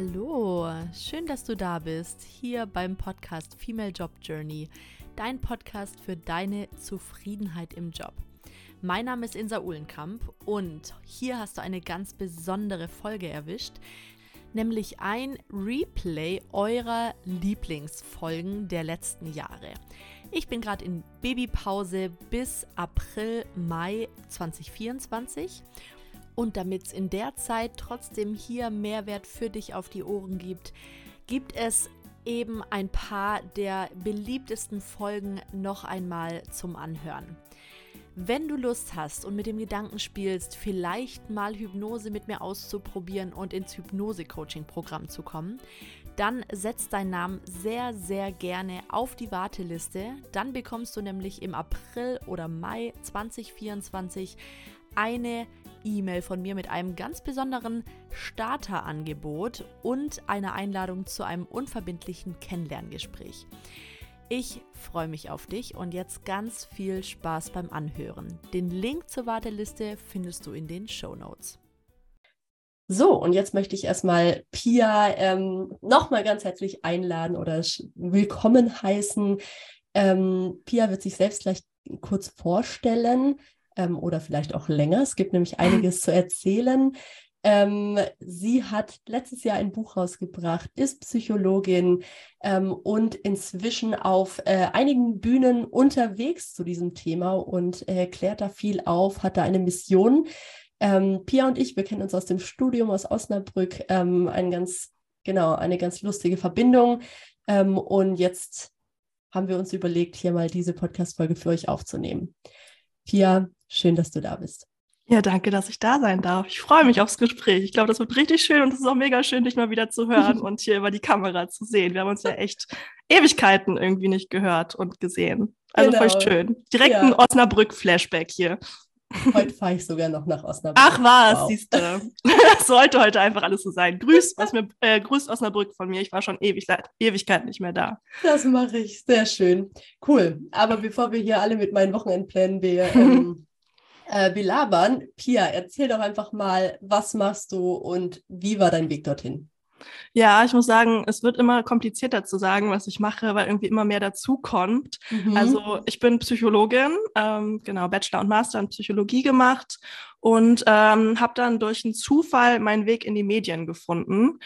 Hallo, schön, dass du da bist, hier beim Podcast Female Job Journey, dein Podcast für deine Zufriedenheit im Job. Mein Name ist Insa Uhlenkamp und hier hast du eine ganz besondere Folge erwischt, nämlich ein Replay eurer Lieblingsfolgen der letzten Jahre. Ich bin gerade in Babypause bis April, Mai 2024 und damit es in der Zeit trotzdem hier Mehrwert für dich auf die Ohren gibt, gibt es eben ein paar der beliebtesten Folgen noch einmal zum Anhören. Wenn du Lust hast und mit dem Gedanken spielst, vielleicht mal Hypnose mit mir auszuprobieren und ins Hypnose-Coaching-Programm zu kommen, dann setz deinen Namen sehr, sehr gerne auf die Warteliste. Dann bekommst du nämlich im April oder Mai 2024 eine E-Mail von mir mit einem ganz besonderen Starterangebot und einer Einladung zu einem unverbindlichen Kennenlerngespräch. Ich freue mich auf dich und jetzt ganz viel Spaß beim Anhören. Den Link zur Warteliste findest du in den Show Notes. So, und jetzt möchte ich erstmal Pia ähm, nochmal ganz herzlich einladen oder willkommen heißen. Ähm, Pia wird sich selbst gleich kurz vorstellen ähm, oder vielleicht auch länger. Es gibt nämlich einiges zu erzählen. Ähm, sie hat letztes Jahr ein Buch rausgebracht, ist Psychologin ähm, und inzwischen auf äh, einigen Bühnen unterwegs zu diesem Thema und äh, klärt da viel auf, hat da eine Mission. Ähm, Pia und ich, wir kennen uns aus dem Studium aus Osnabrück, ähm, ein ganz, genau, eine ganz lustige Verbindung. Ähm, und jetzt haben wir uns überlegt, hier mal diese Podcast-Folge für euch aufzunehmen. Pia, schön, dass du da bist. Ja, danke, dass ich da sein darf. Ich freue mich aufs Gespräch. Ich glaube, das wird richtig schön und es ist auch mega schön, dich mal wieder zu hören und hier über die Kamera zu sehen. Wir haben uns ja echt Ewigkeiten irgendwie nicht gehört und gesehen. Also genau. voll schön. Direkt ja. ein Osnabrück-Flashback hier. Heute fahre ich sogar noch nach Osnabrück. Ach was, wow. siehst du. Sollte heute einfach alles so sein. Grüß, was mir, äh, grüßt Osnabrück von mir. Ich war schon ewig, Ewigkeit nicht mehr da. Das mache ich. Sehr schön. Cool. Aber bevor wir hier alle mit meinen Wochenendplänen wir, ähm, äh, belabern, Pia, erzähl doch einfach mal, was machst du und wie war dein Weg dorthin? Ja, ich muss sagen, es wird immer komplizierter zu sagen, was ich mache, weil irgendwie immer mehr dazu kommt. Mhm. Also ich bin Psychologin, ähm, genau, Bachelor und Master in Psychologie gemacht und ähm, habe dann durch einen Zufall meinen Weg in die Medien gefunden.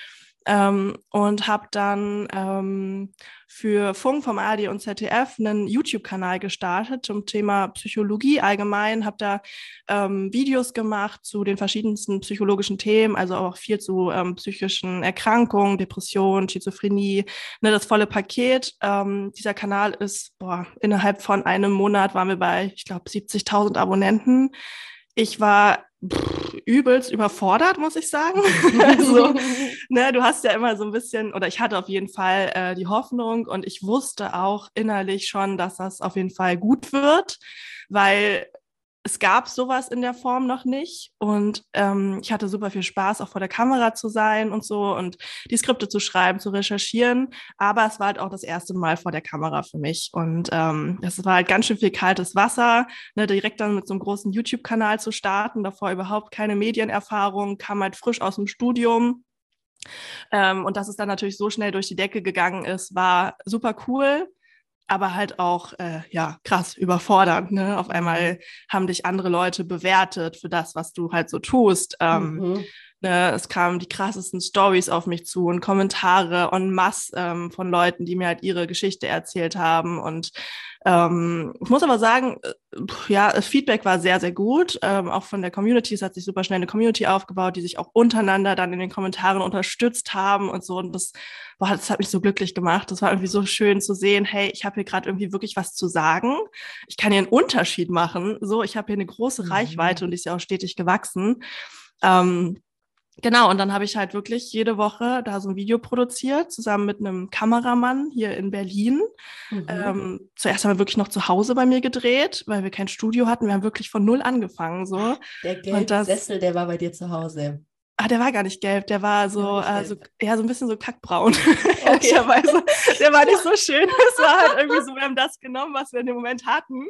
Ähm, und habe dann ähm, für Funk vom ARD und ZDF einen YouTube-Kanal gestartet zum Thema Psychologie allgemein, habe da ähm, Videos gemacht zu den verschiedensten psychologischen Themen, also auch viel zu ähm, psychischen Erkrankungen, Depressionen, Schizophrenie, ne, das volle Paket. Ähm, dieser Kanal ist, boah, innerhalb von einem Monat waren wir bei, ich glaube, 70.000 Abonnenten. Ich war pff, übelst überfordert, muss ich sagen. also, ne, du hast ja immer so ein bisschen, oder ich hatte auf jeden Fall äh, die Hoffnung und ich wusste auch innerlich schon, dass das auf jeden Fall gut wird, weil es gab sowas in der Form noch nicht und ähm, ich hatte super viel Spaß, auch vor der Kamera zu sein und so und die Skripte zu schreiben, zu recherchieren. Aber es war halt auch das erste Mal vor der Kamera für mich und ähm, das war halt ganz schön viel kaltes Wasser, ne, direkt dann mit so einem großen YouTube-Kanal zu starten, davor überhaupt keine Medienerfahrung, kam halt frisch aus dem Studium. Ähm, und dass es dann natürlich so schnell durch die Decke gegangen ist, war super cool aber halt auch, äh, ja, krass, überfordernd. Ne? Auf einmal haben dich andere Leute bewertet für das, was du halt so tust. Ähm, mhm. Ne? Es kamen die krassesten Stories auf mich zu und Kommentare en masse ähm, von Leuten, die mir halt ihre Geschichte erzählt haben. Und ähm, ich muss aber sagen, äh, ja, das Feedback war sehr, sehr gut. Ähm, auch von der Community. Es hat sich super schnell eine Community aufgebaut, die sich auch untereinander dann in den Kommentaren unterstützt haben und so. Und das, boah, das hat mich so glücklich gemacht. Das war irgendwie so schön zu sehen, hey, ich habe hier gerade irgendwie wirklich was zu sagen. Ich kann hier einen Unterschied machen. So, ich habe hier eine große mhm. Reichweite und die ist ja auch stetig gewachsen. Ähm, Genau, und dann habe ich halt wirklich jede Woche da so ein Video produziert, zusammen mit einem Kameramann hier in Berlin. Mhm. Ähm, zuerst haben wir wirklich noch zu Hause bei mir gedreht, weil wir kein Studio hatten. Wir haben wirklich von null angefangen. So. Der gelbe das, Sessel, der war bei dir zu Hause. Ah, der war gar nicht gelb, der war so, äh, so ja, so ein bisschen so kackbraun. Okay. der war nicht so schön. Es war halt irgendwie so, wir haben das genommen, was wir in dem Moment hatten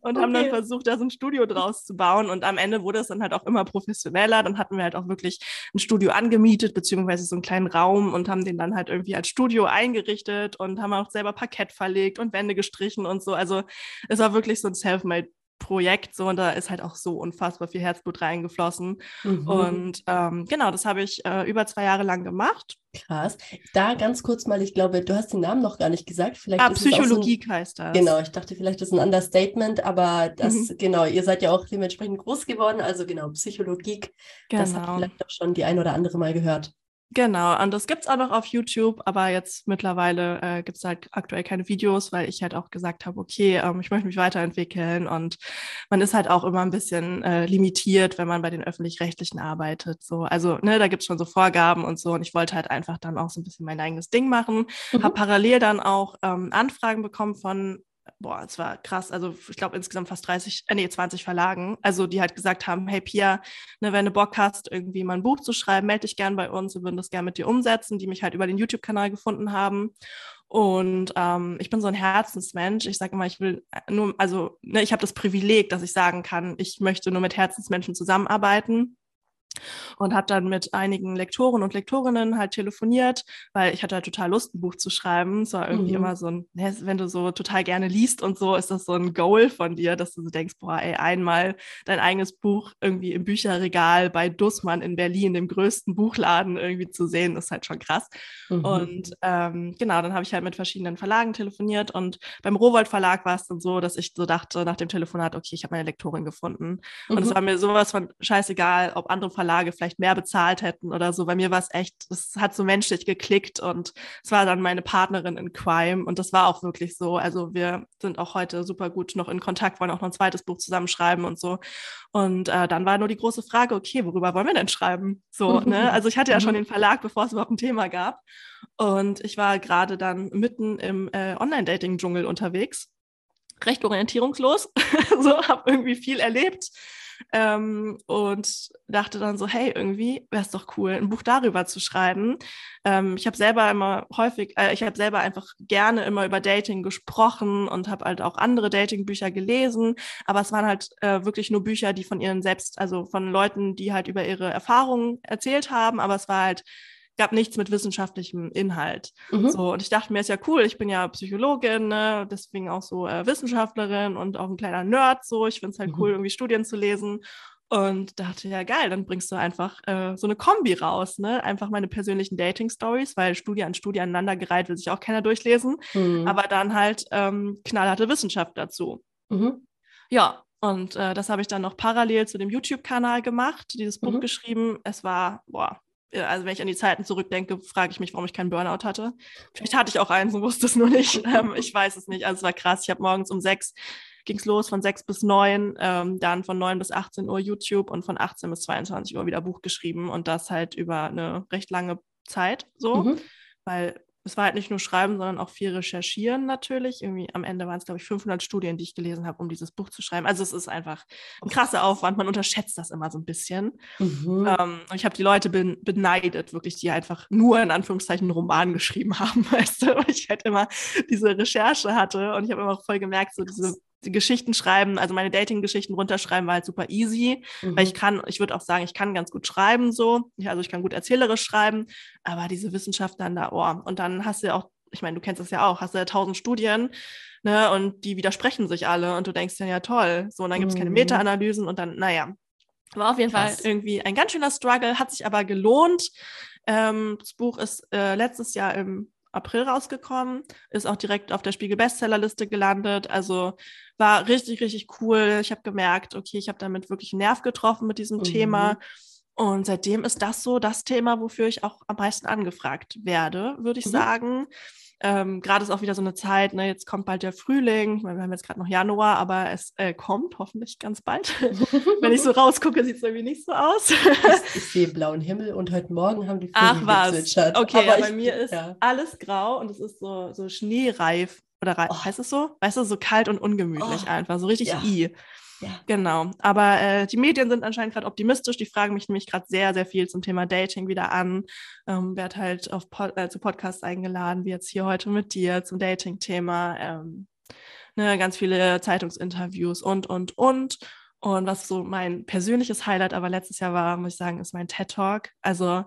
und okay. haben dann versucht, da so ein Studio draus zu bauen. Und am Ende wurde es dann halt auch immer professioneller. Dann hatten wir halt auch wirklich ein Studio angemietet, beziehungsweise so einen kleinen Raum und haben den dann halt irgendwie als Studio eingerichtet und haben auch selber Parkett verlegt und Wände gestrichen und so. Also es war wirklich so ein Self-made Projekt so und da ist halt auch so unfassbar viel Herzblut reingeflossen. Mhm. Und ähm, genau, das habe ich äh, über zwei Jahre lang gemacht. Krass. Da ganz kurz mal, ich glaube, du hast den Namen noch gar nicht gesagt. Vielleicht ah, Psychologie so ein, heißt das. Genau, ich dachte, vielleicht ist ein Understatement, aber das, mhm. genau, ihr seid ja auch dementsprechend groß geworden. Also genau, Psychologie, genau. das hat genau. vielleicht auch schon die ein oder andere mal gehört. Genau, und das gibt es auch noch auf YouTube, aber jetzt mittlerweile äh, gibt es halt aktuell keine Videos, weil ich halt auch gesagt habe, okay, ähm, ich möchte mich weiterentwickeln und man ist halt auch immer ein bisschen äh, limitiert, wenn man bei den Öffentlich-Rechtlichen arbeitet. So, also, ne, da gibt es schon so Vorgaben und so und ich wollte halt einfach dann auch so ein bisschen mein eigenes Ding machen. Mhm. Habe parallel dann auch ähm, Anfragen bekommen von boah, es war krass. Also ich glaube insgesamt fast 30, äh, nee, 20 Verlagen, also die halt gesagt haben, hey Pia, ne, wenn du Bock hast, irgendwie mal ein Buch zu schreiben, melde dich gern bei uns, wir würden das gern mit dir umsetzen, die mich halt über den YouTube-Kanal gefunden haben. Und ähm, ich bin so ein Herzensmensch. Ich sage immer, ich will nur, also ne, ich habe das Privileg, dass ich sagen kann, ich möchte nur mit Herzensmenschen zusammenarbeiten und habe dann mit einigen Lektoren und Lektorinnen halt telefoniert, weil ich hatte halt total Lust, ein Buch zu schreiben. Es war irgendwie mhm. immer so ein, ne, wenn du so total gerne liest und so, ist das so ein Goal von dir, dass du so denkst, boah, ey, einmal dein eigenes Buch irgendwie im Bücherregal bei Dussmann in Berlin, dem größten Buchladen irgendwie zu sehen, ist halt schon krass. Mhm. Und ähm, genau, dann habe ich halt mit verschiedenen Verlagen telefoniert und beim Rowold Verlag war es dann so, dass ich so dachte nach dem Telefonat, okay, ich habe meine Lektorin gefunden. Mhm. Und es war mir sowas von scheißegal, ob andere Verlage Verlage vielleicht mehr bezahlt hätten oder so. Bei mir war es echt, es hat so menschlich geklickt und es war dann meine Partnerin in Crime und das war auch wirklich so. Also wir sind auch heute super gut noch in Kontakt, wollen auch noch ein zweites Buch zusammenschreiben und so. Und äh, dann war nur die große Frage, okay, worüber wollen wir denn schreiben? So, ne? Also ich hatte ja schon mhm. den Verlag, bevor es überhaupt ein Thema gab. Und ich war gerade dann mitten im äh, Online-Dating-Dschungel unterwegs recht orientierungslos, so habe irgendwie viel erlebt, ähm, und dachte dann so, hey, irgendwie wäre es doch cool, ein Buch darüber zu schreiben. Ähm, ich habe selber immer häufig, äh, ich habe selber einfach gerne immer über Dating gesprochen und habe halt auch andere Dating-Bücher gelesen, aber es waren halt äh, wirklich nur Bücher, die von ihren selbst, also von Leuten, die halt über ihre Erfahrungen erzählt haben, aber es war halt gab nichts mit wissenschaftlichem Inhalt. Mhm. So, und ich dachte mir, ist ja cool, ich bin ja Psychologin, ne? deswegen auch so äh, Wissenschaftlerin und auch ein kleiner Nerd. So, ich finde es halt mhm. cool, irgendwie Studien zu lesen. Und dachte, ja, geil, dann bringst du einfach äh, so eine Kombi raus, ne? Einfach meine persönlichen Dating-Stories, weil Studie an Studie aneinandergereiht will sich auch keiner durchlesen. Mhm. Aber dann halt ähm, knallharte Wissenschaft dazu. Mhm. Ja, und äh, das habe ich dann noch parallel zu dem YouTube-Kanal gemacht, dieses Buch mhm. geschrieben. Es war, boah, also wenn ich an die Zeiten zurückdenke, frage ich mich, warum ich keinen Burnout hatte. Vielleicht hatte ich auch eins und wusste es nur nicht. Ähm, ich weiß es nicht. Also es war krass. Ich habe morgens um sechs ging es los, von sechs bis neun, ähm, dann von neun bis 18 Uhr YouTube und von 18 bis 22 Uhr wieder Buch geschrieben und das halt über eine recht lange Zeit so, mhm. weil es war halt nicht nur Schreiben, sondern auch viel Recherchieren natürlich. Irgendwie am Ende waren es, glaube ich, 500 Studien, die ich gelesen habe, um dieses Buch zu schreiben. Also es ist einfach ein krasser Aufwand. Man unterschätzt das immer so ein bisschen. Mhm. Ähm, ich habe die Leute ben beneidet, wirklich, die einfach nur in Anführungszeichen einen Roman geschrieben haben, weißt du, weil ich halt immer diese Recherche hatte und ich habe immer auch voll gemerkt, so diese die Geschichten schreiben, also meine Dating-Geschichten runterschreiben war halt super easy, mhm. weil ich kann, ich würde auch sagen, ich kann ganz gut schreiben so, also ich kann gut erzählerisch schreiben, aber diese Wissenschaft dann da, oh, und dann hast du ja auch, ich meine, du kennst das ja auch, hast du ja tausend Studien, ne, und die widersprechen sich alle und du denkst ja, ja toll, so, und dann gibt es mhm. keine Meta-Analysen und dann, naja, war auf jeden Krass. Fall irgendwie ein ganz schöner Struggle, hat sich aber gelohnt. Ähm, das Buch ist äh, letztes Jahr im April rausgekommen, ist auch direkt auf der Spiegel Bestsellerliste gelandet. Also war richtig, richtig cool. Ich habe gemerkt, okay, ich habe damit wirklich einen Nerv getroffen mit diesem mhm. Thema. Und seitdem ist das so das Thema, wofür ich auch am meisten angefragt werde, würde ich mhm. sagen. Ähm, gerade ist auch wieder so eine Zeit, ne, jetzt kommt bald der Frühling. Wir haben jetzt gerade noch Januar, aber es äh, kommt hoffentlich ganz bald. Wenn ich so rausgucke, sieht es irgendwie nicht so aus. ich, ich, sehe blauen Himmel und heute Morgen haben die Vögel Ach was, gezwitschert. okay, aber ja, bei mir ist ja. alles grau und es ist so, so schneereif. Oder oh. heißt es so? Weißt du, so kalt und ungemütlich oh. einfach, so richtig ja. i. Ja. Genau. Aber äh, die Medien sind anscheinend gerade optimistisch. Die fragen mich nämlich gerade sehr, sehr viel zum Thema Dating wieder an. Ähm, werd halt auf Pod äh, zu Podcasts eingeladen, wie jetzt hier heute mit dir zum Dating-Thema. Ähm, ne, ganz viele Zeitungsinterviews und, und, und. Und was so mein persönliches Highlight aber letztes Jahr war, muss ich sagen, ist mein TED Talk. Also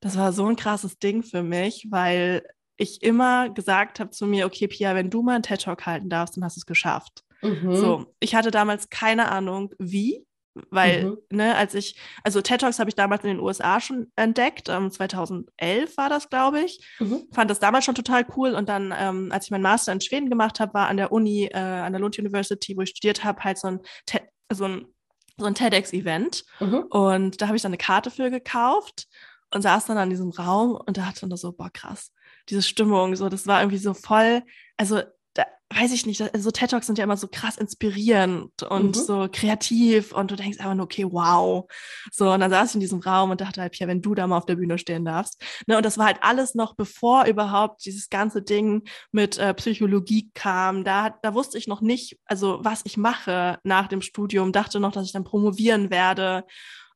das war so ein krasses Ding für mich, weil ich immer gesagt habe zu mir, okay, Pia, wenn du mal einen TED Talk halten darfst, dann hast du es geschafft. Mhm. So, ich hatte damals keine Ahnung, wie, weil, mhm. ne, als ich, also TED Talks habe ich damals in den USA schon entdeckt, ähm, 2011 war das, glaube ich. Mhm. Fand das damals schon total cool und dann, ähm, als ich meinen Master in Schweden gemacht habe, war an der Uni, äh, an der Lund University, wo ich studiert habe, halt so ein, TED, so ein, so ein TEDx-Event. Mhm. Und da habe ich dann eine Karte für gekauft und saß dann an diesem Raum und da hatte dann so, boah, krass, diese Stimmung, so, das war irgendwie so voll, also weiß ich nicht, so TED Talks sind ja immer so krass inspirierend und mhm. so kreativ und du denkst einfach nur, okay, wow. So, und dann saß ich in diesem Raum und dachte halt, ja, wenn du da mal auf der Bühne stehen darfst. Ne, und das war halt alles noch bevor überhaupt dieses ganze Ding mit äh, Psychologie kam. Da, da wusste ich noch nicht, also was ich mache nach dem Studium, dachte noch, dass ich dann promovieren werde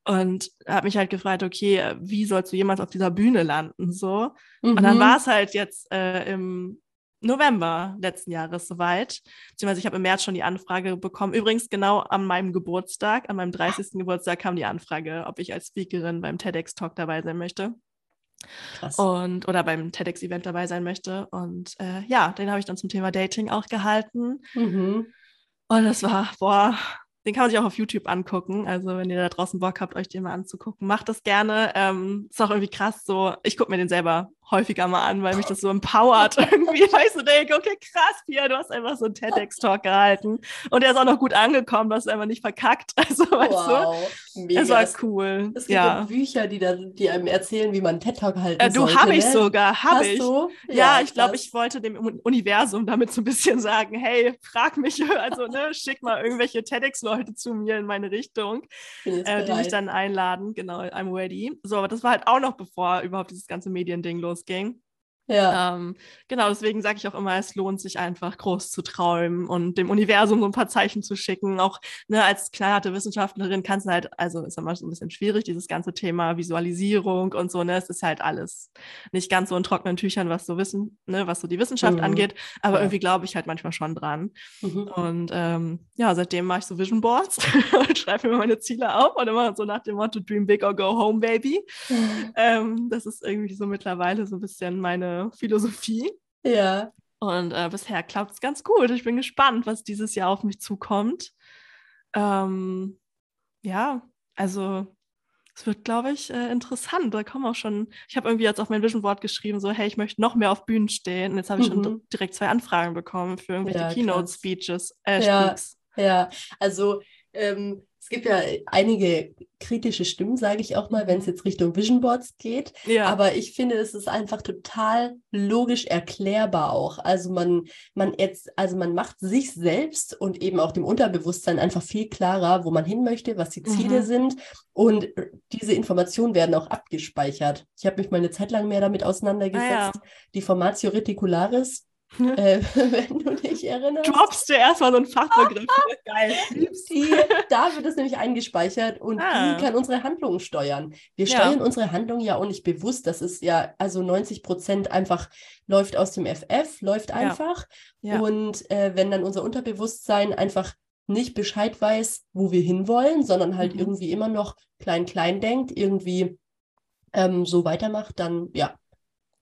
und habe mich halt gefragt, okay, wie sollst du jemals auf dieser Bühne landen? So. Mhm. Und dann mhm. war es halt jetzt äh, im November letzten Jahres soweit. Beziehungsweise ich habe im März schon die Anfrage bekommen. Übrigens genau an meinem Geburtstag, an meinem 30. Geburtstag kam die Anfrage, ob ich als Speakerin beim TEDx-Talk dabei sein möchte. Krass. Und, oder beim TEDx-Event dabei sein möchte. Und äh, ja, den habe ich dann zum Thema Dating auch gehalten. Mhm. Und das war, boah, den kann man sich auch auf YouTube angucken. Also wenn ihr da draußen Bock habt, euch den mal anzugucken, macht das gerne. Ähm, ist auch irgendwie krass so. Ich gucke mir den selber häufiger mal an, weil mich das so empowert irgendwie, weil ich so denke, okay, krass, Pia, du hast einfach so einen TEDx-Talk gehalten und der ist auch noch gut angekommen, du hast einfach nicht verkackt. Also, weißt wow, du, mega. es war cool. Es gibt ja. Bücher, die, da, die einem erzählen, wie man einen TED-Talk halten äh, Du, habe ich ne? sogar, habe ich. Du? Ja, ja ich glaube, ich wollte dem Universum damit so ein bisschen sagen, hey, frag mich, also ne, schick mal irgendwelche TEDx-Leute zu mir in meine Richtung, äh, die mich dann einladen. Genau, I'm ready. So, aber das war halt auch noch bevor überhaupt dieses ganze Mediending los Bengals? Ja. Ähm, genau, deswegen sage ich auch immer, es lohnt sich einfach groß zu träumen und dem Universum so ein paar Zeichen zu schicken. Auch ne, als knallharte Wissenschaftlerin kannst du halt, also ist immer so ein bisschen schwierig, dieses ganze Thema Visualisierung und so, ne, es ist halt alles nicht ganz so in trockenen Tüchern, was so Wissen, ne, was so die Wissenschaft mhm. angeht, aber ja. irgendwie glaube ich halt manchmal schon dran. Mhm. Und ähm, ja, seitdem mache ich so Vision Boards und schreibe mir meine Ziele auf und immer so nach dem Motto Dream Big or Go Home, Baby. Mhm. Ähm, das ist irgendwie so mittlerweile so ein bisschen meine Philosophie. Ja. Und äh, bisher klappt es ganz gut. Ich bin gespannt, was dieses Jahr auf mich zukommt. Ähm, ja, also es wird, glaube ich, äh, interessant. Da kommen auch schon, ich habe irgendwie jetzt auf mein Vision Board geschrieben, so, hey, ich möchte noch mehr auf Bühnen stehen. Und jetzt habe ich mhm. schon direkt zwei Anfragen bekommen für irgendwelche ja, Keynote-Speeches. Äh, ja, ja, also ähm, es gibt ja einige kritische Stimmen, sage ich auch mal, wenn es mhm. jetzt Richtung Vision Boards geht. Ja. Aber ich finde, es ist einfach total logisch erklärbar auch. Also man, man jetzt, also man macht sich selbst und eben auch dem Unterbewusstsein einfach viel klarer, wo man hin möchte, was die Ziele mhm. sind. Und diese Informationen werden auch abgespeichert. Ich habe mich mal eine Zeit lang mehr damit auseinandergesetzt. Ah, ja. Die Formatio Reticularis äh, wenn du dich erinnerst. Droppst du erstmal so einen Fachbegriff. Geil. Die, da wird es nämlich eingespeichert und ah. die kann unsere Handlungen steuern. Wir ja. steuern unsere Handlungen ja auch nicht bewusst. Das ist ja, also 90 Prozent einfach läuft aus dem FF, läuft einfach. Ja. Ja. Und äh, wenn dann unser Unterbewusstsein einfach nicht Bescheid weiß, wo wir hinwollen, sondern halt mhm. irgendwie immer noch klein-klein denkt, irgendwie ähm, so weitermacht, dann ja,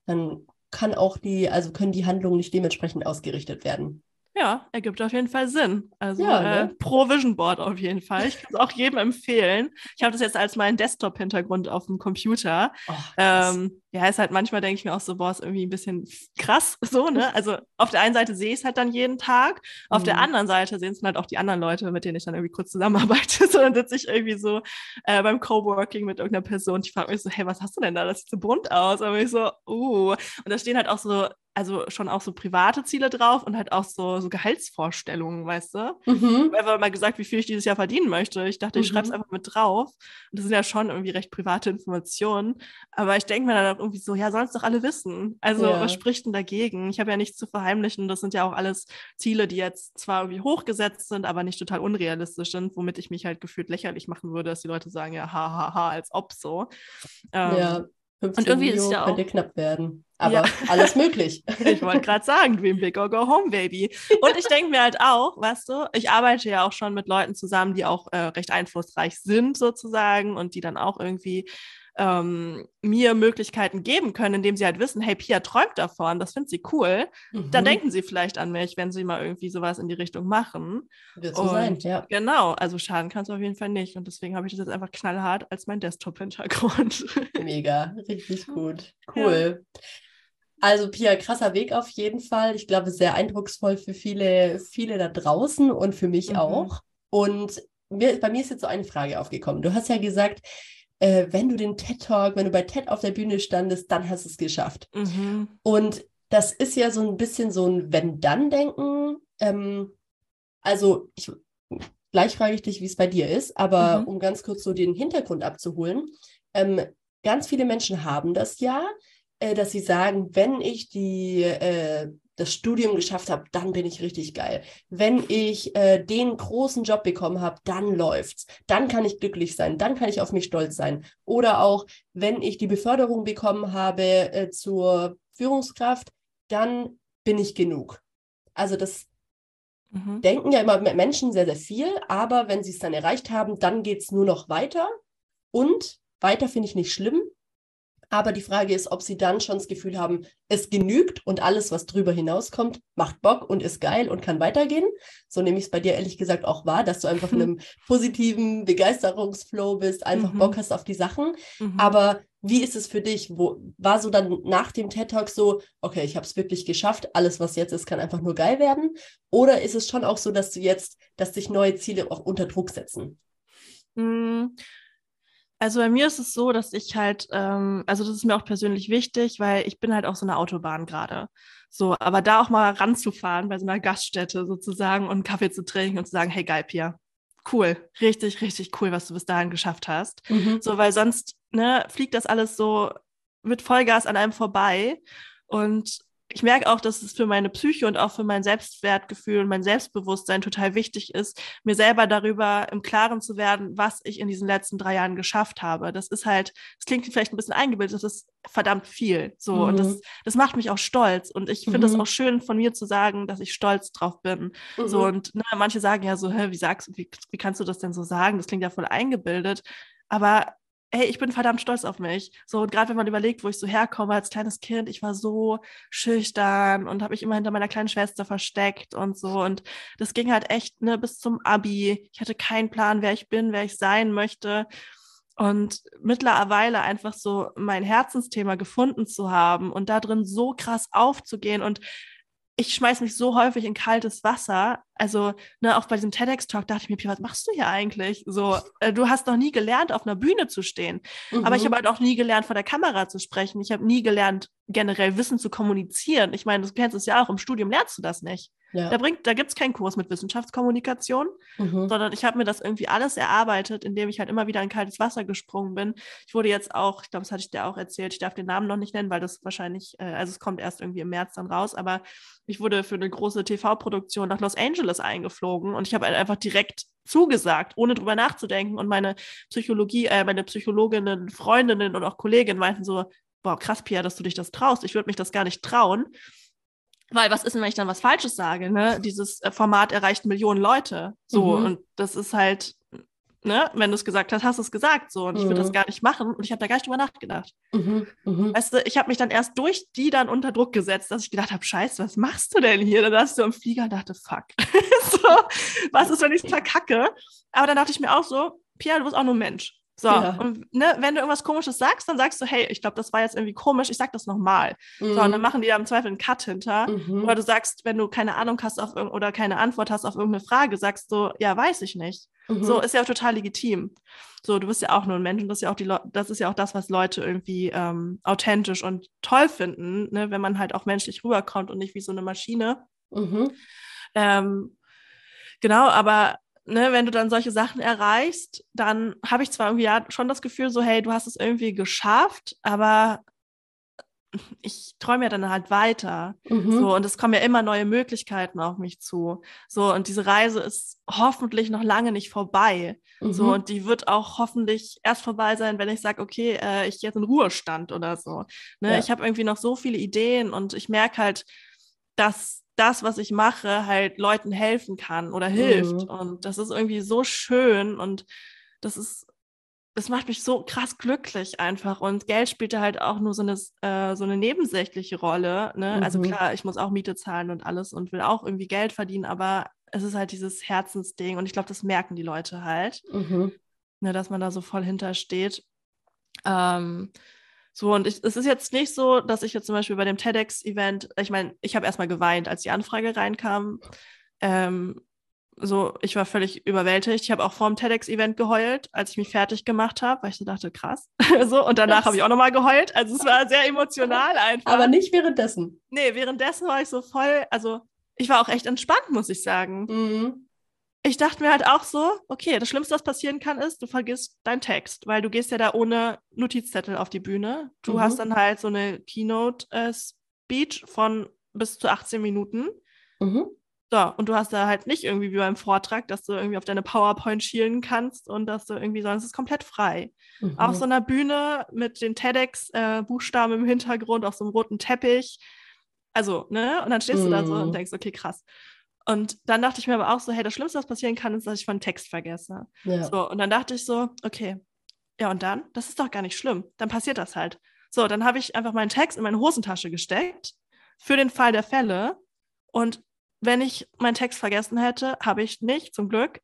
dann kann auch die, also können die Handlungen nicht dementsprechend ausgerichtet werden. Ja, ergibt auf jeden Fall Sinn. Also ja, ne? äh, pro Vision Board auf jeden Fall. Ich kann es auch jedem empfehlen. Ich habe das jetzt als meinen Desktop-Hintergrund auf dem Computer. Oh, ähm, ja, ist halt manchmal denke ich mir auch so, boah, ist irgendwie ein bisschen krass so, ne? Also auf der einen Seite sehe ich es halt dann jeden Tag, auf mhm. der anderen Seite sehen es halt auch die anderen Leute, mit denen ich dann irgendwie kurz zusammenarbeite. So, dann sitze ich irgendwie so äh, beim Coworking mit irgendeiner Person. Ich frage mich so, hey, was hast du denn da? Das sieht so bunt aus. Aber ich so, uh. Und da stehen halt auch so also schon auch so private Ziele drauf und halt auch so, so Gehaltsvorstellungen, weißt du? Mhm. Ich habe einfach mal gesagt, wie viel ich dieses Jahr verdienen möchte. Ich dachte, ich mhm. schreibe es einfach mit drauf. Und das sind ja schon irgendwie recht private Informationen. Aber ich denke mir dann auch irgendwie so, ja, sollen es doch alle wissen. Also ja. was spricht denn dagegen? Ich habe ja nichts zu verheimlichen. Das sind ja auch alles Ziele, die jetzt zwar irgendwie hochgesetzt sind, aber nicht total unrealistisch sind, womit ich mich halt gefühlt lächerlich machen würde, dass die Leute sagen, ja, hahaha, ha, ha, als ob so. Ähm, ja. 15 und irgendwie Video ist ja auch könnte knapp werden. Aber ja. alles möglich. Ich wollte gerade sagen, Dream Big or Go Home, Baby. Und ich denke mir halt auch, weißt du, ich arbeite ja auch schon mit Leuten zusammen, die auch äh, recht einflussreich sind sozusagen und die dann auch irgendwie ähm, mir Möglichkeiten geben können, indem sie halt wissen, hey, Pia träumt davon, das findet sie cool, mhm. dann denken sie vielleicht an mich, wenn sie mal irgendwie sowas in die Richtung machen. Wird so und sein, ja. Genau, also schaden kann es auf jeden Fall nicht. Und deswegen habe ich das jetzt einfach knallhart als mein Desktop-Hintergrund. Mega, richtig gut. Cool. Ja. Also Pia, krasser Weg auf jeden Fall. Ich glaube, sehr eindrucksvoll für viele, viele da draußen und für mich mhm. auch. Und mir, bei mir ist jetzt so eine Frage aufgekommen. Du hast ja gesagt, äh, wenn du den TED Talk, wenn du bei TED auf der Bühne standest, dann hast du es geschafft. Mhm. Und das ist ja so ein bisschen so ein Wenn-Dann-Denken. Ähm, also ich, gleich frage ich dich, wie es bei dir ist, aber mhm. um ganz kurz so den Hintergrund abzuholen. Ähm, ganz viele Menschen haben das ja, dass sie sagen, wenn ich die äh, das Studium geschafft habe, dann bin ich richtig geil. Wenn ich äh, den großen Job bekommen habe, dann läuft's. Dann kann ich glücklich sein. Dann kann ich auf mich stolz sein. Oder auch, wenn ich die Beförderung bekommen habe äh, zur Führungskraft, dann bin ich genug. Also das mhm. denken ja immer Menschen sehr, sehr viel, aber wenn sie es dann erreicht haben, dann geht es nur noch weiter. Und weiter finde ich nicht schlimm, aber die Frage ist, ob sie dann schon das Gefühl haben, es genügt und alles, was drüber hinauskommt, macht Bock und ist geil und kann weitergehen. So nehme ich es bei dir ehrlich gesagt auch wahr, dass du einfach in einem positiven Begeisterungsflow bist, einfach mhm. Bock hast auf die Sachen. Mhm. Aber wie ist es für dich? Wo, war so dann nach dem TED Talk so, okay, ich habe es wirklich geschafft, alles, was jetzt ist, kann einfach nur geil werden? Oder ist es schon auch so, dass du jetzt, dass dich neue Ziele auch unter Druck setzen? Mhm. Also bei mir ist es so, dass ich halt, ähm, also das ist mir auch persönlich wichtig, weil ich bin halt auf so einer Autobahn gerade. So, aber da auch mal ranzufahren bei so einer Gaststätte sozusagen und einen Kaffee zu trinken und zu sagen, hey geil, Pia, cool, richtig, richtig cool, was du bis dahin geschafft hast. Mhm. So, weil sonst ne, fliegt das alles so mit Vollgas an einem vorbei. Und ich merke auch, dass es für meine Psyche und auch für mein Selbstwertgefühl und mein Selbstbewusstsein total wichtig ist, mir selber darüber im Klaren zu werden, was ich in diesen letzten drei Jahren geschafft habe. Das ist halt, das klingt vielleicht ein bisschen eingebildet, das ist verdammt viel. So, mhm. und das, das macht mich auch stolz. Und ich finde es mhm. auch schön von mir zu sagen, dass ich stolz drauf bin. Mhm. So, und ne, manche sagen ja so, hä, wie sagst du, wie, wie kannst du das denn so sagen? Das klingt ja voll eingebildet. Aber hey, ich bin verdammt stolz auf mich. So, und gerade wenn man überlegt, wo ich so herkomme als kleines Kind, ich war so schüchtern und habe mich immer hinter meiner kleinen Schwester versteckt und so. Und das ging halt echt ne, bis zum Abi. Ich hatte keinen Plan, wer ich bin, wer ich sein möchte. Und mittlerweile einfach so mein Herzensthema gefunden zu haben und da drin so krass aufzugehen und ich schmeiß mich so häufig in kaltes Wasser. Also, ne, auch bei diesem TEDx-Talk dachte ich mir, was machst du hier eigentlich? So, äh, du hast noch nie gelernt, auf einer Bühne zu stehen. Mhm. Aber ich mhm. habe halt auch nie gelernt, vor der Kamera zu sprechen. Ich habe nie gelernt, generell Wissen zu kommunizieren. Ich meine, du kennst es ja auch, im Studium lernst du das nicht. Ja. Da, da gibt es keinen Kurs mit Wissenschaftskommunikation, mhm. sondern ich habe mir das irgendwie alles erarbeitet, indem ich halt immer wieder in kaltes Wasser gesprungen bin. Ich wurde jetzt auch, ich glaube, das hatte ich dir auch erzählt, ich darf den Namen noch nicht nennen, weil das wahrscheinlich, äh, also es kommt erst irgendwie im März dann raus, aber ich wurde für eine große TV-Produktion nach Los Angeles eingeflogen und ich habe halt einfach direkt zugesagt, ohne drüber nachzudenken. Und meine Psychologie, äh, meine Psychologinnen, Freundinnen und auch Kolleginnen meinten so, boah, krass, Pia, dass du dich das traust. Ich würde mich das gar nicht trauen. Weil was ist denn, wenn ich dann was Falsches sage? Ne? Dieses äh, Format erreicht Millionen Leute. So, mhm. und das ist halt, ne, wenn du es gesagt hast, hast du es gesagt. So, und mhm. ich würde das gar nicht machen. Und ich habe da gar nicht drüber nachgedacht. Mhm. mhm. Weißt du, ich habe mich dann erst durch die dann unter Druck gesetzt, dass ich gedacht habe, scheiße, was machst du denn hier? Dann saß du im Flieger und dachte, fuck. so, was ist, wenn ich es verkacke? Aber dann dachte ich mir auch so, Pia, du bist auch nur Mensch. So, ja. und ne, wenn du irgendwas Komisches sagst, dann sagst du, hey, ich glaube, das war jetzt irgendwie komisch, ich sag das nochmal. Mhm. So, und dann mhm. machen die da im Zweifel einen Cut hinter. Mhm. Oder du sagst, wenn du keine Ahnung hast auf oder keine Antwort hast auf irgendeine Frage, sagst du, ja, weiß ich nicht. Mhm. So, ist ja auch total legitim. So, du bist ja auch nur ein Mensch und das ist ja auch, die das, ist ja auch das, was Leute irgendwie ähm, authentisch und toll finden, ne, wenn man halt auch menschlich rüberkommt und nicht wie so eine Maschine. Mhm. Ähm, genau, aber ne, wenn du dann solche Sachen erreichst, dann habe ich zwar irgendwie ja schon das Gefühl, so, hey, du hast es irgendwie geschafft, aber ich träume ja dann halt weiter. Mhm. So, und es kommen ja immer neue Möglichkeiten auf mich zu. So, und diese Reise ist hoffentlich noch lange nicht vorbei. Mhm. So, und die wird auch hoffentlich erst vorbei sein, wenn ich sage, okay, äh, ich jetzt in Ruhestand oder so. Ne? Ja. Ich habe irgendwie noch so viele Ideen und ich merke halt, dass das, was ich mache, halt Leuten helfen kann oder hilft. Mhm. Und das ist irgendwie so schön und das ist, das macht mich so krass glücklich einfach. Und Geld spielt da halt auch nur so eine, äh, so eine nebensächliche Rolle. Ne? Also mhm. Also klar, ich muss auch Miete zahlen und alles und will auch irgendwie Geld verdienen, aber es ist halt dieses Herzensding und ich glaube, das merken die Leute halt, mhm. ne, dass man da so voll hintersteht. Ähm, so, und ich, es ist jetzt nicht so, dass ich jetzt zum Beispiel bei dem TEDx-Event, ich meine, ich habe erstmal geweint, als die Anfrage reinkam. Ähm, so, ich war völlig überwältigt. Ich habe auch vor dem TEDx-Event geheult, als ich mich fertig gemacht habe, weil ich so dachte, krass. so, und danach habe ich auch nochmal geheult. Also es war sehr emotional einfach. Aber nicht währenddessen. Nee, währenddessen war ich so voll, also ich war auch echt entspannt, muss ich sagen. Mhm ich dachte mir halt auch so, okay, das Schlimmste, was passieren kann, ist, du vergisst deinen Text, weil du gehst ja da ohne Notizzettel auf die Bühne. Du mhm. hast dann halt so eine Keynote-Speech äh, von bis zu 18 Minuten. Mhm. So, und du hast da halt nicht irgendwie wie beim Vortrag, dass du irgendwie auf deine PowerPoint schielen kannst und dass du irgendwie, sondern es ist komplett frei. Mhm. Auf so einer Bühne mit den TEDx-Buchstaben äh, im Hintergrund, auf so einem roten Teppich. Also, ne? Und dann stehst du da so und mhm. denkst, okay, krass. Und dann dachte ich mir aber auch so, hey, das Schlimmste, was passieren kann, ist, dass ich von Text vergesse. Ja. So, und dann dachte ich so, okay, ja, und dann? Das ist doch gar nicht schlimm. Dann passiert das halt. So, dann habe ich einfach meinen Text in meine Hosentasche gesteckt für den Fall der Fälle. Und wenn ich meinen Text vergessen hätte, habe ich nicht, zum Glück,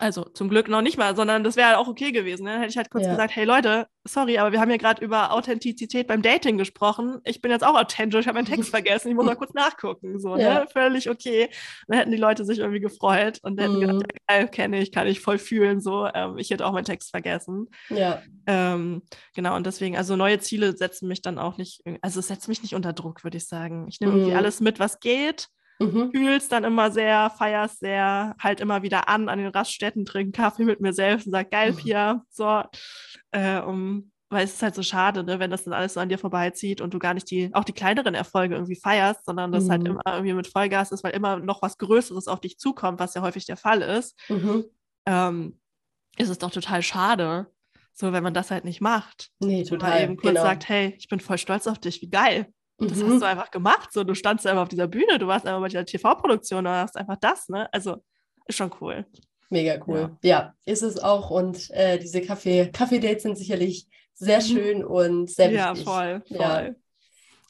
also zum Glück noch nicht mal, sondern das wäre halt auch okay gewesen. Ne? Dann hätte ich halt kurz ja. gesagt, hey Leute, sorry, aber wir haben ja gerade über Authentizität beim Dating gesprochen. Ich bin jetzt auch authentisch, ich habe meinen Text vergessen, ich muss mal kurz nachgucken. So, ne? ja. ne? Völlig okay. Dann hätten die Leute sich irgendwie gefreut und hätten mhm. gedacht, ja, geil, kenne ich, kann ich voll fühlen. So, ähm, ich hätte auch meinen Text vergessen. Ja. Ähm, genau, und deswegen, also neue Ziele setzen mich dann auch nicht, also es setzt mich nicht unter Druck, würde ich sagen. Ich nehme mhm. irgendwie alles mit, was geht mhm. fühlst dann immer sehr, feierst sehr, halt immer wieder an an den Raststätten, trinken Kaffee mit mir selbst und sag, geil, mhm. Pia, so, äh, um, weil es ist halt so schade, ne, wenn das dann alles so an dir vorbeizieht und du gar nicht die, auch die kleineren Erfolge irgendwie feierst, sondern das halt mhm. halt immer irgendwie mit Vollgas ist, weil immer noch was Größeres auf dich zukommt, was ja häufig der Fall ist, mhm. ähm, ist es doch total schade, so wenn man das halt nicht macht. Nee, total. Oder eben kurz genau. sagt, hey, ich bin voll stolz auf dich, wie geil. Das mhm. hast du einfach gemacht. So, du standst einfach auf dieser Bühne, du warst einfach bei dieser TV-Produktion, du hast einfach das, ne? Also ist schon cool. Mega cool. Ja, ja ist es auch. Und äh, diese Kaffee, Kaffee-Dates sind sicherlich sehr mhm. schön und sehr wichtig. Ja, voll, voll. Ja.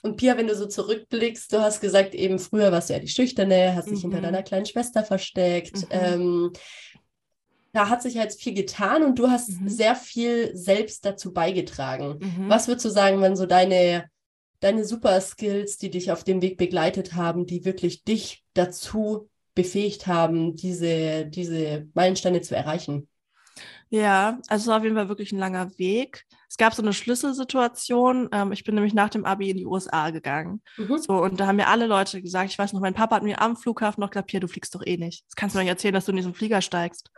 Und Pia, wenn du so zurückblickst, du hast gesagt, eben früher warst du ja die Schüchterne, hast dich mhm. hinter deiner kleinen Schwester versteckt. Mhm. Ähm, da hat sich jetzt viel getan und du hast mhm. sehr viel selbst dazu beigetragen. Mhm. Was würdest du sagen, wenn so deine deine super Skills, die dich auf dem Weg begleitet haben, die wirklich dich dazu befähigt haben, diese, diese Meilensteine zu erreichen? Ja, also es war auf jeden Fall wirklich ein langer Weg. Es gab so eine Schlüsselsituation. Ähm, ich bin nämlich nach dem Abi in die USA gegangen. Mhm. So, und da haben mir alle Leute gesagt, ich weiß noch, mein Papa hat mir am Flughafen noch gesagt, hier, du fliegst doch eh nicht. Das kannst du mir nicht erzählen, dass du in diesen Flieger steigst.